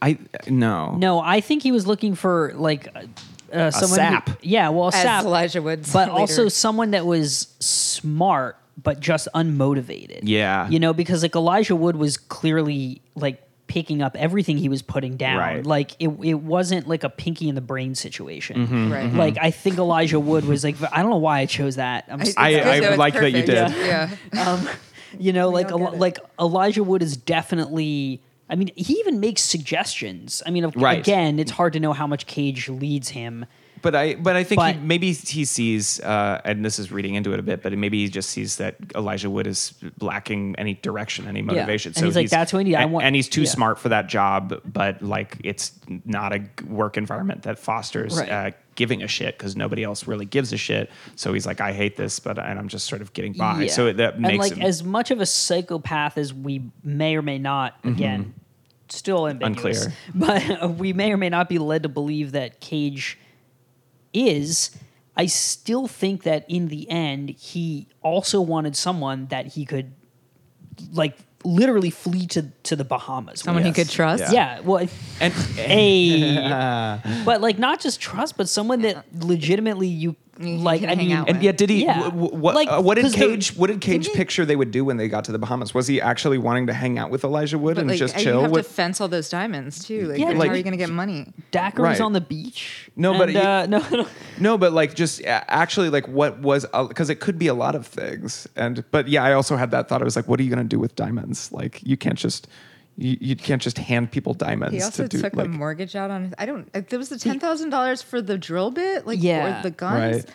F: I no.
C: No, I think he was looking for like uh, uh, someone. who-
F: sap.
C: yeah, well, a
B: As
C: sap,
B: Elijah Wood
C: but
B: later-
C: also someone that was smart but just unmotivated.
F: Yeah.
C: you know, because like Elijah Wood was clearly like picking up everything he was putting down.
F: Right.
C: Like it, it wasn't like a pinky in the brain situation.
F: Mm-hmm.
B: Right.
C: Like I think Elijah Wood was like I don't know why I chose that. I'm s-
F: I-
B: It's good,
F: I
B: though, it's
F: like that you
B: perfect.
F: did.
B: Yeah. [laughs]
C: um, you know, like
B: all
C: Eli-
B: get it.
C: like Elijah Wood is definitely. I mean, he even makes suggestions. I mean, of-
F: Right.
C: again, it's hard to know how much Cage leads him.
F: But I, but I think
C: But-
F: he, maybe he sees, uh, and this is reading into it a bit, but maybe he just sees that Elijah Wood is lacking any direction, any motivation.
C: And he's like, "That's what I need. I
F: and,
C: want-"
F: and he's too
C: yeah.
F: smart for that job, but like, it's not a work environment that fosters
C: Right.
F: uh, giving a shit because nobody else really gives a shit. So he's like, I hate this, but and I'm just sort of getting by.
C: Yeah.
F: So that makes and
C: like
F: him
C: as much of a psychopath as we may or may not. Again, still ambiguous,
F: Unclear. [laughs]
C: but we may or may not be led to believe that Cage is. I still think that in the end, he also wanted someone that he could, like, literally flee to to the Bahamas. with.
B: Someone he could trust.
F: Yeah.
C: Yeah, well,
F: and
C: a [laughs] but like not just trust, but someone that legitimately you
B: You
C: Like,
B: can
C: I
B: hang
C: mean-
B: out
A: And
B: with.
A: yeah, did he?
C: Yeah.
A: wh- wh- What?
C: Like,
A: uh, what did
C: 'cause they're-
A: Cage? What did Cage
B: Didn't-
A: picture they would do when they got to the Bahamas? Was he actually wanting to hang out with Elijah Wood
B: But
A: and
B: like,
A: just
B: you
A: chill?
B: have
A: with,
B: to fence all those diamonds too. Like,
C: Yeah,
B: how
C: like-
B: are you going to get money?
C: Dacre
A: Right.
C: was on the beach.
A: No, but
C: and, uh, [laughs] no, no.
A: No, but like just a- actually like what was because it could be a lot of things. And but yeah, I also had that thought. I was like, what are you gonna do with diamonds? Like you can't just you, you can't just hand people diamonds
B: He also
A: to do
B: took
A: like
B: a mortgage out on. I don't. There was the ten thousand dollars for the drill bit, like
C: Yeah.
B: or the guns.
A: Right.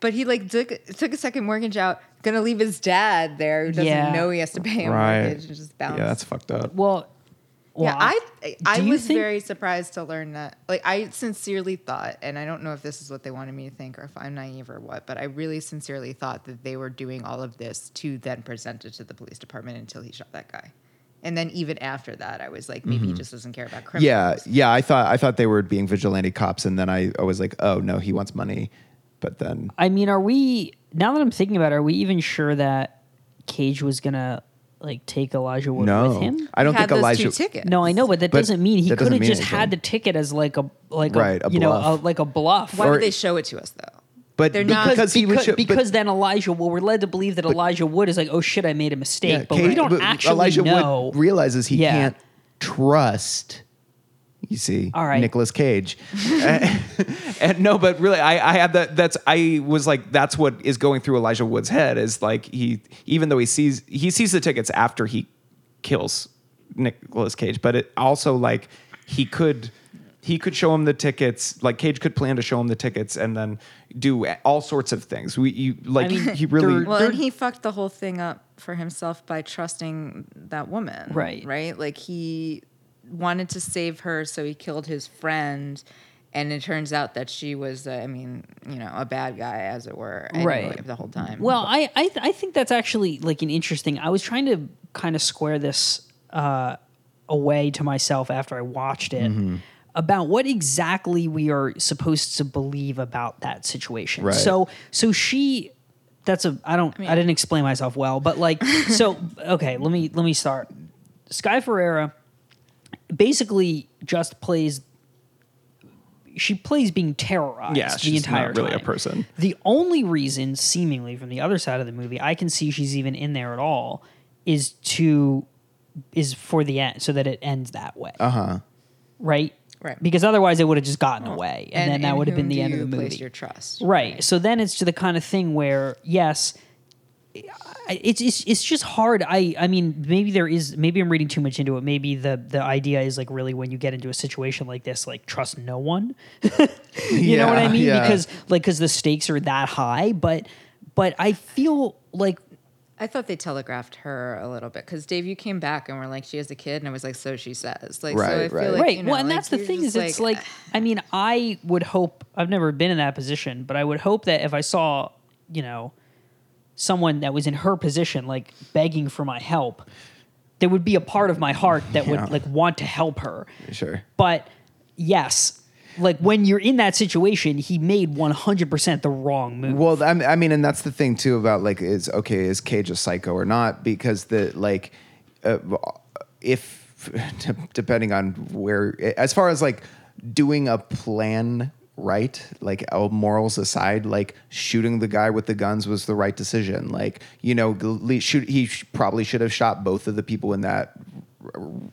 B: But he like took took a second mortgage out, gonna leave his dad there, who doesn't
C: Yeah.
B: know he has to pay a
A: right.
B: mortgage, and just bounce.
A: Yeah, that's fucked up.
C: Well, well,
B: yeah, I I
C: do
B: was
C: think-
B: very surprised to learn that. Like, I sincerely thought, and I don't know if this is what they wanted me to think or if I'm naive or what, but I really sincerely thought that they were doing all of this to then present it to the police department until he shot that guy. And then even after that, I was like, maybe he mm-hmm. just doesn't care about criminals.
D: Yeah, yeah. I thought I thought they were being vigilante cops, and then I, I was like, oh no, he wants money. But then
C: I mean, are we now that I'm thinking about it, are we even sure that Cage was gonna like take Elijah Wood
D: no,
C: with him?
D: I don't
B: He
D: think
B: had those
D: Elijah.
B: two tickets.
C: No, I know, but that
D: But
C: doesn't mean he could have
D: mean
C: just had the ticket as like a like
D: Right,
C: a,
D: a
C: you know a, like a bluff.
B: Why
D: Or-
B: would they show it to us though?
D: But
B: They're
D: because,
B: not-
C: because
D: he would
C: because,
D: show, but-
C: because then Elijah, well, we're led to believe that Elijah Wood is like, oh shit, I made a mistake, but
D: Cage-
C: we don't
D: but
C: actually
D: Elijah
C: know.
D: Wood realizes he
C: Yeah.
D: can't trust. You see,
C: All right.
D: Nicolas Cage. [laughs] [laughs]
A: and no, but really, I, I had that. That's I was like, that's what is going through Elijah Wood's head is like he, even though he sees he sees the tickets after he kills Nicolas Cage, but it also like he could he could show him the tickets. Like Cage could plan to show him the tickets and then do all sorts of things. We you like
C: I mean,
A: he really
C: they're-
B: Well, and he fucked the whole thing up for himself by trusting that woman.
C: Right.
B: Right? Like he wanted to save her, so he killed his friend. And it turns out that she was, uh, I mean, you know, a bad guy, as it were, anyway,
C: Right.
B: the whole time.
C: Well, I I, th- I think that's actually like an interesting. I was trying to kind of square this uh, away to myself after I watched it
D: Mm-hmm.
C: About what exactly we are supposed to believe about that situation.
D: Right.
C: So so she. That's a I don't I,
B: mean-
C: didn't explain myself well, but like so [laughs] okay, let me let me start. Sky Ferreira basically just plays she plays being terrorized
A: Yeah,
C: the entire
A: not really a person.
C: The only reason, seemingly from the other side of the movie, I can see she's even in there at all is to is for the end, so that it ends that way,
D: Uh huh.
C: right?
B: Right.
C: Because otherwise, it would have just gotten away, and, then that would have been the
B: do
C: end of
B: you
C: the
B: place
C: movie.
B: your trust.
C: Right. So then it's to the kind of thing where yes, it's it's it's just hard. I I mean maybe there is maybe I'm reading too much into it. Maybe the the idea is like really when you get into a situation like this, like trust no one. [laughs] you know what I mean?
D: yeah.
C: Because like because the stakes are that high. But but I feel like
B: I thought they telegraphed her a little bit because Dave, you came back and were like, she has a kid, and I was like, so she says, like, so
D: Right,
B: I feel
D: right.
B: like,
C: right.
B: you know,
C: well, and
B: like,
C: that's the thing is,
B: just
C: it's like I mean, [sighs] I would hope I've never been in that position, but I would hope that if I saw you know someone that was in her position, like begging for my help, there would be a part of my heart that
D: Yeah.
C: would like want to help her.
D: Sure.
C: But yes, like when you're in that situation, he made 100% the wrong move.
D: Well, I mean- and that's the thing too about like, is okay, is Cage a psycho or not? Because the like, uh, if [laughs] depending on where, as far as like doing a plan right, like morals aside, like shooting the guy with the guns was the right decision. Like, you know, he probably should have shot both of the people in that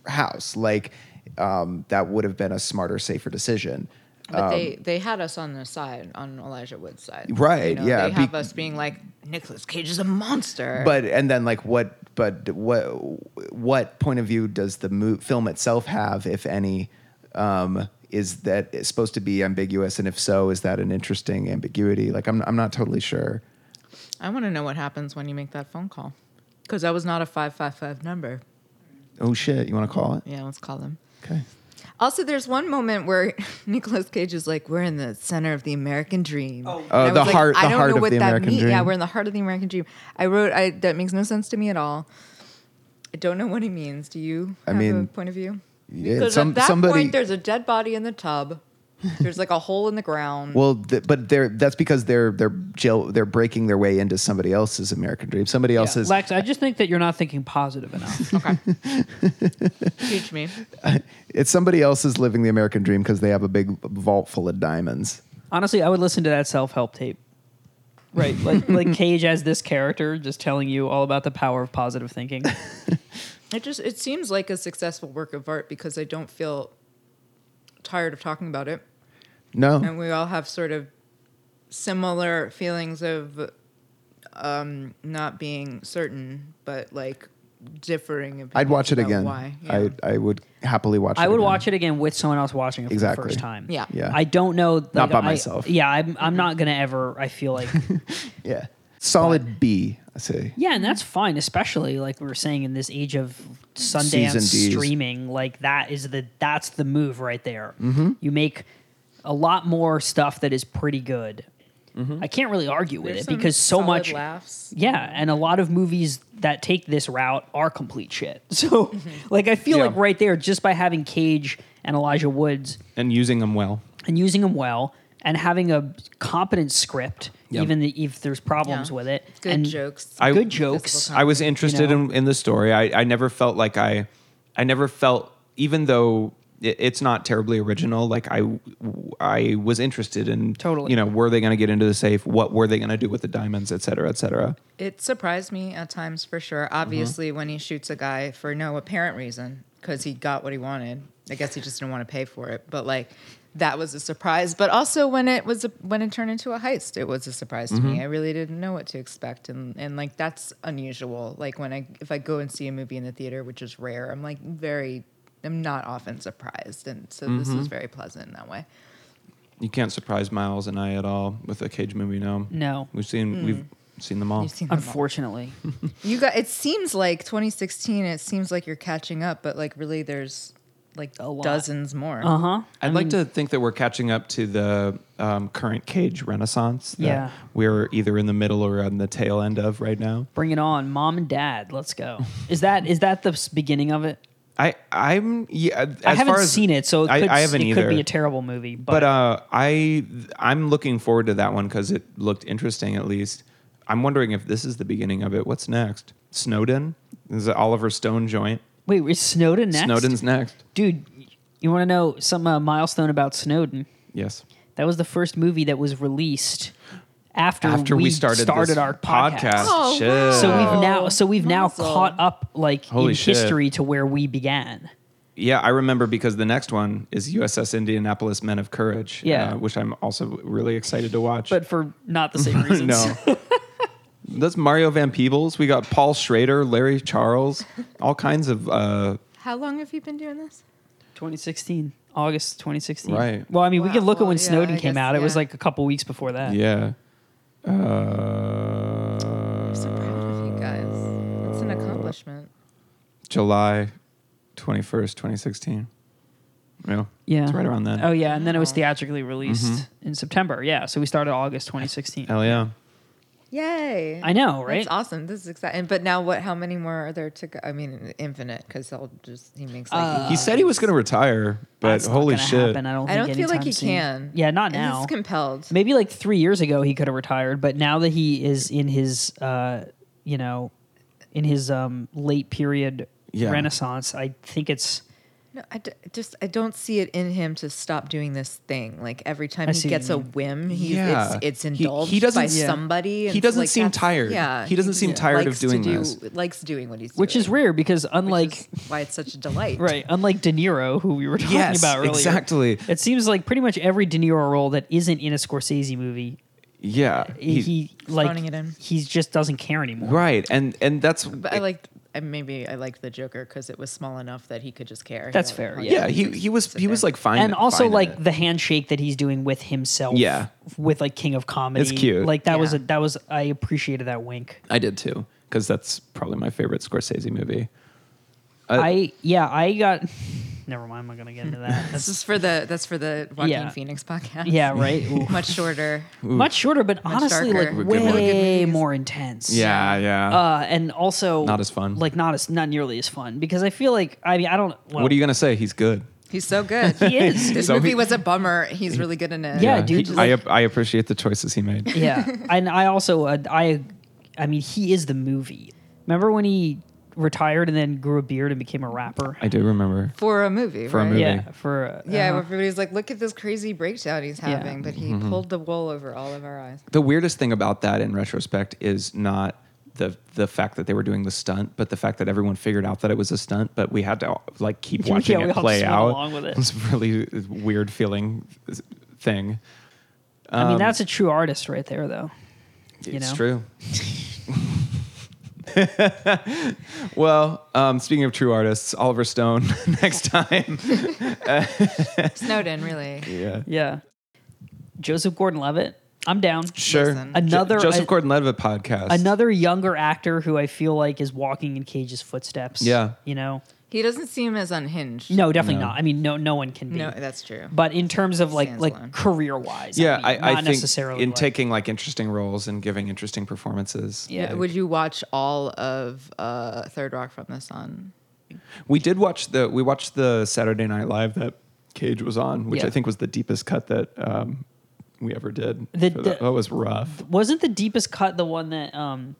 D: house. Like, um, that would have been a smarter, safer decision.
B: But they they had us on the side, on Elijah Wood's side,
D: Right, yeah,
B: They have
D: be-
B: us being like, Nicolas Cage is a monster.
D: but and then like what but what what point of view does the mo- film itself have if any um is that it's supposed to be ambiguous and if so is that an interesting ambiguity like i'm i'm not totally sure
B: I want to know what happens when you make that phone call, because that was not a five five five number.
D: oh shit you want to call it
B: Yeah, let's call them.
D: Okay
B: Also, there's one moment where [laughs] Nicolas Cage is like, "We're in the center of the American dream." Oh,
D: Oh, the heart- the I don't heart of the American
B: Yeah,
D: dream.
B: Yeah, we're in the heart of the American dream. I wrote, I that makes no sense to me at all. I don't know what he means. Do you
D: I
B: have a
D: mean,
B: point of view?
D: yeah,
B: Because
D: some-
B: at that
D: somebody-
B: point, there's a dead body in the tub. There's like a hole in the ground.
D: well th- but they're that's because they're they're jail they're breaking their way into somebody else's american dream somebody else's
C: Lex, I just think that you're not thinking positive enough. [laughs]
B: okay, teach me. [laughs]
D: it's somebody else's living the american dream because they have a big vault full of diamonds
C: Honestly, I would listen to that self help tape. Right, like [laughs] like Cage as this character, just telling you all about the power of positive thinking.
B: It just it seems like a successful work of art because I don't feel tired of talking about it,
D: No.
B: and we all have sort of similar feelings of um, not being certain, but like differing.
D: I'd watch it again.
B: Why? Yeah.
D: I I would happily watch.
C: I
D: it
C: would
D: again.
C: watch it again with someone else watching it for
D: Exactly.
C: the first time.
B: Yeah.
D: Yeah.
C: I don't know. Like,
D: Not by
C: I-
D: myself.
C: Yeah, I'm. I'm not gonna ever. I feel like. [laughs]
D: Yeah. Solid B. I say.
C: yeah, and that's fine, especially like we were saying in this age of Sundance streaming. Like that is the that's the move right there.
D: Mm-hmm.
C: You make a lot more stuff that is pretty good.
D: Mm-hmm.
C: I can't really argue with
B: There's
C: it because so
B: solid
C: much.
B: laughs.
C: Yeah, and a lot of movies that take this route are complete shit. [laughs] So, [laughs] like, I feel
A: Yeah.
C: like right there, just by having Cage and Elijah Woods
A: and using them well.
C: and using them well and having a competent script,
A: Yep.
C: even the, if there's problems
B: Yeah.
C: with it.
B: Good
C: and
B: jokes.
A: I-
C: good jokes.
A: I was interested
C: know?
A: in, in the story. I, I never felt like I, I never felt even though it, it's not terribly original. Like I, I was interested in
C: Totally.
A: You know, were they going to get into the safe? What were they going to do with the diamonds, et cetera, et cetera?
B: It surprised me at times for sure. Mm-hmm. Obviously, when he shoots a guy for no apparent reason because he got what he wanted. I guess he just didn't want to pay for it. But like that was a surprise. But also when it was a, when it turned into a heist, it was a surprise to me. Mm-hmm. I really didn't know what to expect, and and like that's unusual. Like when I if I go and see a movie in the theater, which is rare, I'm like very. I'm not often surprised, and so this is very pleasant in that way.
A: You can't surprise Miles and I at all with a Cage movie. No,
C: No.
A: we've seen we've seen them all.
B: You've seen them all.
C: Unfortunately. [laughs]
B: You got. It seems like 2016. It seems like you're catching up, but like really, there's like
C: A lot.
B: dozens more.
C: Uh huh.
A: I'd like to think that we're catching up to the um, current Cage renaissance. that
C: Yeah.
A: we're either in the middle or on the tail end of right now.
C: Bring it on, mom and dad. Let's go. Is that is that the beginning of it?
A: I I'm yeah. As
C: I haven't
A: as,
C: seen it, so it
A: I,
C: could,
A: I haven't
C: it
A: either.
C: could be a terrible movie. But,
A: but uh, I I'm looking forward to that one because it looked interesting at least. I'm wondering if this is the beginning of it. What's next? Snowden is it Oliver Stone joint?
C: wait, is Snowden next?
A: Snowden's next.
C: dude. You want to know some uh, milestone about Snowden?
A: Yes.
C: That was the first movie that was released after,
A: After we, started, this
C: our podcast.
B: Oh, wow.
C: So we've now so we've now
B: Mazel.
C: caught up like
A: Holy
C: in
A: shit.
C: history to where we began.
A: Yeah, I remember because the next one is USS Indianapolis Men of Courage.
C: Yeah.
A: uh, which I'm also really excited to watch.
C: But for not the same [laughs] reasons.
A: no. [laughs] That's Mario Van Peebles. We got Paul Schrader, Larry Charles, all kinds of. Uh,
B: How long have you been doing this?
C: 2016, August 2016.
A: Right.
C: Well, I mean, we
B: Wow.
C: could look at when
B: yeah,
C: Snowden
B: I
C: came
B: guess,
C: out. It was like a couple weeks before that.
A: yeah.
B: I'm so proud of you guys. It's an accomplishment.
A: July 21st, 2016. Yeah.
C: Yeah.
A: It's right around then.
C: Oh yeah, and then it was theatrically released
A: Mm-hmm.
C: in September. Yeah, so we started August 2016.
A: Hell yeah.
B: Yay!
C: I know, right?
B: It's awesome. This is exciting. But now, what? How many more are there to go? I mean, infinite, because he'll just he makes like.
C: Uh,
A: He said he was going to retire, but holy shit.
C: happen, I don't.
B: I don't feel like he
C: soon.
B: can.
C: Yeah, not
B: And
C: now.
B: He's compelled.
C: Maybe like three years ago he could have retired, but now that he is in his, uh, you know, in his um, late period
A: Yeah.
C: renaissance, I think it's
B: No, I d- just I don't see it in him to stop doing this thing. Like every time
C: I
B: he
C: see
B: gets a whim, he's,
A: Yeah.
B: it's, it's
A: He-
B: indulged
A: he doesn't-
B: by
A: Yeah.
B: somebody. and
A: He doesn't
B: like
A: seem
B: that's-
A: tired.
B: Yeah,
A: He doesn't seem tired of
B: likes to
A: doing
B: do-
A: this.
B: Likes doing what he's doing,
C: which is rare because
B: which
C: unlike
B: is why it's such a delight.
C: right, unlike De Niro, who we were talking
A: Yes,
C: about earlier,
A: exactly.
C: It seems like pretty much every De Niro role that isn't in a Scorsese movie,
A: Yeah.
C: he,
A: he-
C: like
B: Phoning it in.
C: he just doesn't care anymore.
A: right. And and that's
B: But I liked. I maybe I liked the Joker because it was small enough that he could just care.
C: That's
B: don't
C: fair,
B: want
C: yeah.
A: yeah, he
B: just
A: he was
B: sit
A: he was
B: there.
A: like fine.
C: and also
A: fine in
C: like
A: it.
C: the handshake that he's doing with himself
A: Yeah.
C: with like king of comedy
A: It's cute.
C: like that was a
B: Yeah.
C: that was i appreciated that wink
A: I did too because that's probably my favorite Scorsese movie. Uh,
C: i yeah i got never mind i'm not gonna get into [laughs] that
B: This is for the that's for the Joaquin
C: Yeah.
B: Phoenix podcast.
C: yeah right [laughs] Ooh.
B: much shorter.
C: much shorter but
B: Much
C: honestly
B: darker.
C: like
A: Good
C: way
A: one.
B: Good
C: more intense
A: Yeah, yeah.
C: uh and also
A: Not as fun.
C: like not as not nearly as fun because i feel like i mean i don't well,
A: what are you gonna say? He's good.
B: He's so good. [laughs]
C: he is
B: This
A: So
B: movie
A: he-
B: was a bummer. He's really good in it.
C: Yeah, dude,
A: he-
C: like-
A: I ap- I appreciate the choices he made.
C: yeah and i also uh, i i mean he is the movie remember when he retired and then grew a beard and became a rapper.
A: I do remember.
B: For a movie,
A: For a
B: right?
A: movie.
C: Yeah, for uh,
B: Yeah,
C: uh,
B: everybody's like, look at this crazy breakdown he's
C: Yeah.
B: having, but he
A: Mm-hmm.
B: pulled the wool over all of our eyes.
A: The weirdest thing about that in retrospect is not the the fact that they were doing the stunt, but the fact that everyone figured out that it was a stunt, but we had to like keep [laughs]
C: Yeah,
A: watching
C: we
A: it
C: all
A: play
C: just went
A: out.
C: along with it. [laughs]
A: It was a really weird feeling thing.
C: I mean, that's a true artist right there, though. You
A: it's
C: know?
A: true. [laughs] [laughs] well, um, speaking of true artists, Oliver Stone [laughs] next time. [laughs]
B: Snowden, really.
A: yeah.
C: Yeah. Joseph Gordon-Levitt. I'm down.
A: Sure.
B: Listen.
C: Another-
A: Jo- Joseph Gordon-Levitt podcast.
C: Another younger actor who I feel like is walking in Cage's footsteps.
A: Yeah.
C: You know?
B: He doesn't seem as unhinged.
C: No, definitely
A: No.
C: not. I mean, no, no one can be.
B: No, that's true.
C: but in terms of like
B: Stands
C: like career wise,
A: Yeah,
C: I,
A: I,
C: mean,
A: I,
C: not
A: think
C: necessarily
A: in
C: like-
A: taking like interesting roles and giving interesting performances.
C: Yeah.
B: Would you watch all of uh, Third Rock from the Sun?
A: We did watch the we watched the Saturday Night Live that Cage was on, which
C: Yeah.
A: I think was the deepest cut that um, we ever did.
C: The-
A: for that.
C: the-
A: that was rough.
C: wasn't the deepest cut the one that um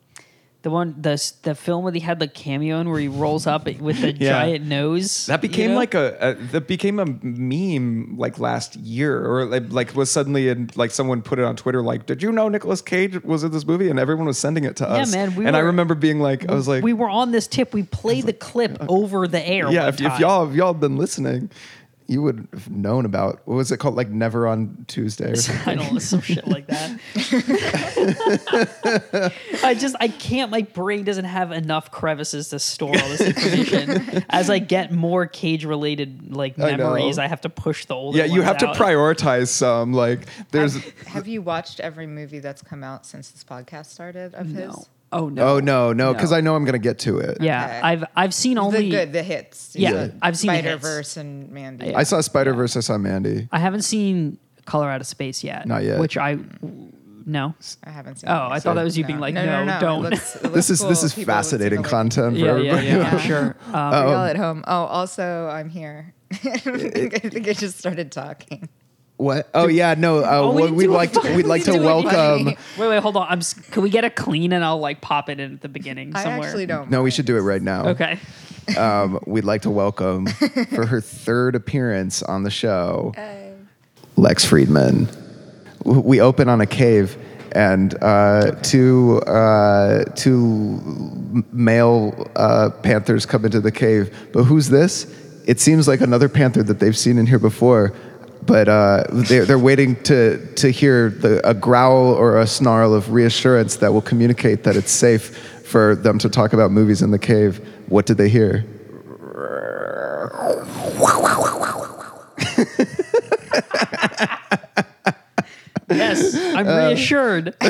C: the one the the film where he had the cameo in where he rolls up with the [laughs]
A: Yeah.
C: giant nose
A: That
C: you
A: became
C: know?
A: like a, a that became a meme like last year, or like, like was suddenly in like someone put it on Twitter like, did you know Nicolas Cage was in this movie? And everyone was sending it to
C: Yeah,
A: us.
C: man, we
A: and I
C: were-
A: remember being like, I was like,
C: we were on this tip. We played the clip uh, over the air.
A: yeah,
C: one
A: if, if
C: time.
A: y'all if y'all been listening, you would have known about what was it called, like Never on Tuesday or something. [laughs]
C: I don't know, some shit like that. [laughs] I just I can't. My brain doesn't have enough crevices to store all this information. [laughs] As I get more cage related like memories, I, have to push the older.
A: Yeah, you
C: ones
A: have to prioritize some. Like there's
B: Have, have you watched every movie that's come out since this podcast started of his?
C: No. Oh no.
D: Oh no, no, because
C: No.
D: I know I'm gonna get to it.
C: Yeah,
B: Okay.
C: I've I've seen only.
B: the good, the hits.
C: Yeah,
B: The
C: I've seen the hits.
B: Spider Verse and Mandy.
C: Yeah.
D: I saw Spider Verse. I saw Mandy.
C: I haven't seen Color Out of Space yet.
D: Not yet.
C: Which I no.
B: I haven't seen.
C: Oh,
B: it.
C: I thought that was you being like, no,
B: no, no,
C: don't.
B: It looks- [laughs]
D: This
B: looks
D: is this is
B: People would take a
D: fascinating content for
C: Yeah, yeah,
D: everybody.
C: yeah, for [laughs]
B: Yeah.
C: sure. Um,
B: For y'all at home. Oh, also, I'm here. [laughs] I think I just started talking.
D: What? Oh yeah, no. Uh,
C: Oh, we we'd
D: like to, we'd like [laughs] to welcome.
B: funny.
C: wait, wait, hold on. I'm. s- Can we get a clean and I'll like pop it in at the beginning
B: I
C: somewhere?
B: actually don't.
D: No, we should do it right now.
C: Okay.
D: Um, we'd like to welcome [laughs] for her third appearance on the show, Lex Friedman. W- We open on a cave, and uh, two uh, two m- male uh, panthers come into the cave. But who's this? It seems like another panther that they've seen in here before. But uh, they're, they're waiting to, to hear the, a growl or a snarl of reassurance that will communicate that it's safe for them to talk about movies in the cave. What did they hear?
C: Yes, I'm
B: Uh,
C: reassured. [laughs]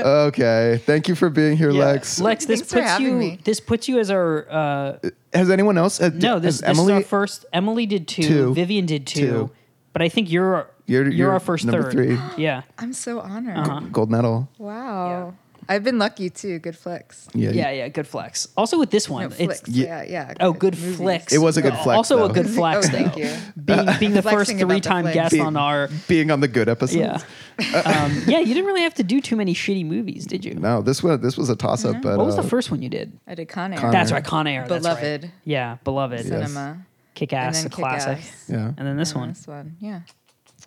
D: Okay, thank you for being here,
C: Yeah.
D: Lex.
C: Lex, this
B: Thanks for
C: puts
B: having
C: you.
B: me.
C: This puts you as our. Uh,
D: Has anyone else? Has,
C: no, this,
D: has
C: this
D: Emily.
C: is our first. Emily did two.
D: Two.
C: Vivian did two.
D: Two.
C: But I think you're
D: You're-
C: you're,
D: you're
C: our first
D: number
C: third.
D: three.
C: Yeah.
B: I'm so honored.
C: Uh-huh.
D: gold medal.
B: Wow. I've been lucky too. Good flex.
D: Yeah,
C: Yeah, yeah, good flex. Also with this one,
B: No,
C: it's
B: flicks.
D: Yeah.
B: Yeah, yeah.
C: oh, good
B: movies.
C: flex.
D: It was a good flex,
C: Also
D: though.
C: a good flex.
B: Oh, thank
C: though.
B: you.
C: Being [laughs] being the first
B: three-time
C: guest
D: Being-
C: on our.
D: being on the good episode.
C: Yeah. [laughs] um, yeah, you didn't really have to do too many shitty movies, did you?
D: No, this was this was a toss up. But
C: What was
D: uh,
C: the first one you did?
B: I did Con Air.
D: Con
C: That's right, Con Air. that's right.
B: Beloved.
C: Yeah, beloved.
D: Yes.
B: Cinema.
C: Kick ass,
B: then
C: a classic.
B: Kick-Ass.
D: Yeah.
C: And then this
B: And
C: one.
B: This one. Yeah.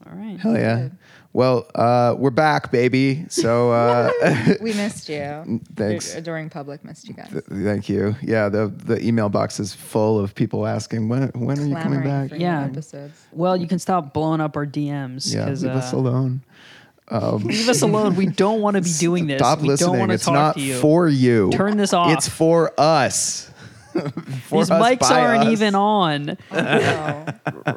C: All right.
D: Hell yeah. Well, uh, we're back, baby. So uh, [laughs]
B: We missed you. [laughs]
D: Thanks.
B: Your Adoring public missed you guys.
D: thank you. Yeah, the the email box is full of people asking when when are you coming back?
B: for
C: Yeah.
B: episodes.
C: Well, you can stop blowing up our DMs.
D: Yeah,
C: 'cause,
D: leave us
C: uh,
D: alone.
C: Leave us alone. We don't want to be [laughs] doing this.
D: Stop
C: we don't
D: listening. It's
C: talk
D: not
C: to you.
D: for you.
C: Turn this off.
D: It's for us. For
C: These
D: us,
C: mics aren't
D: us.
C: even on.
B: Oh, no.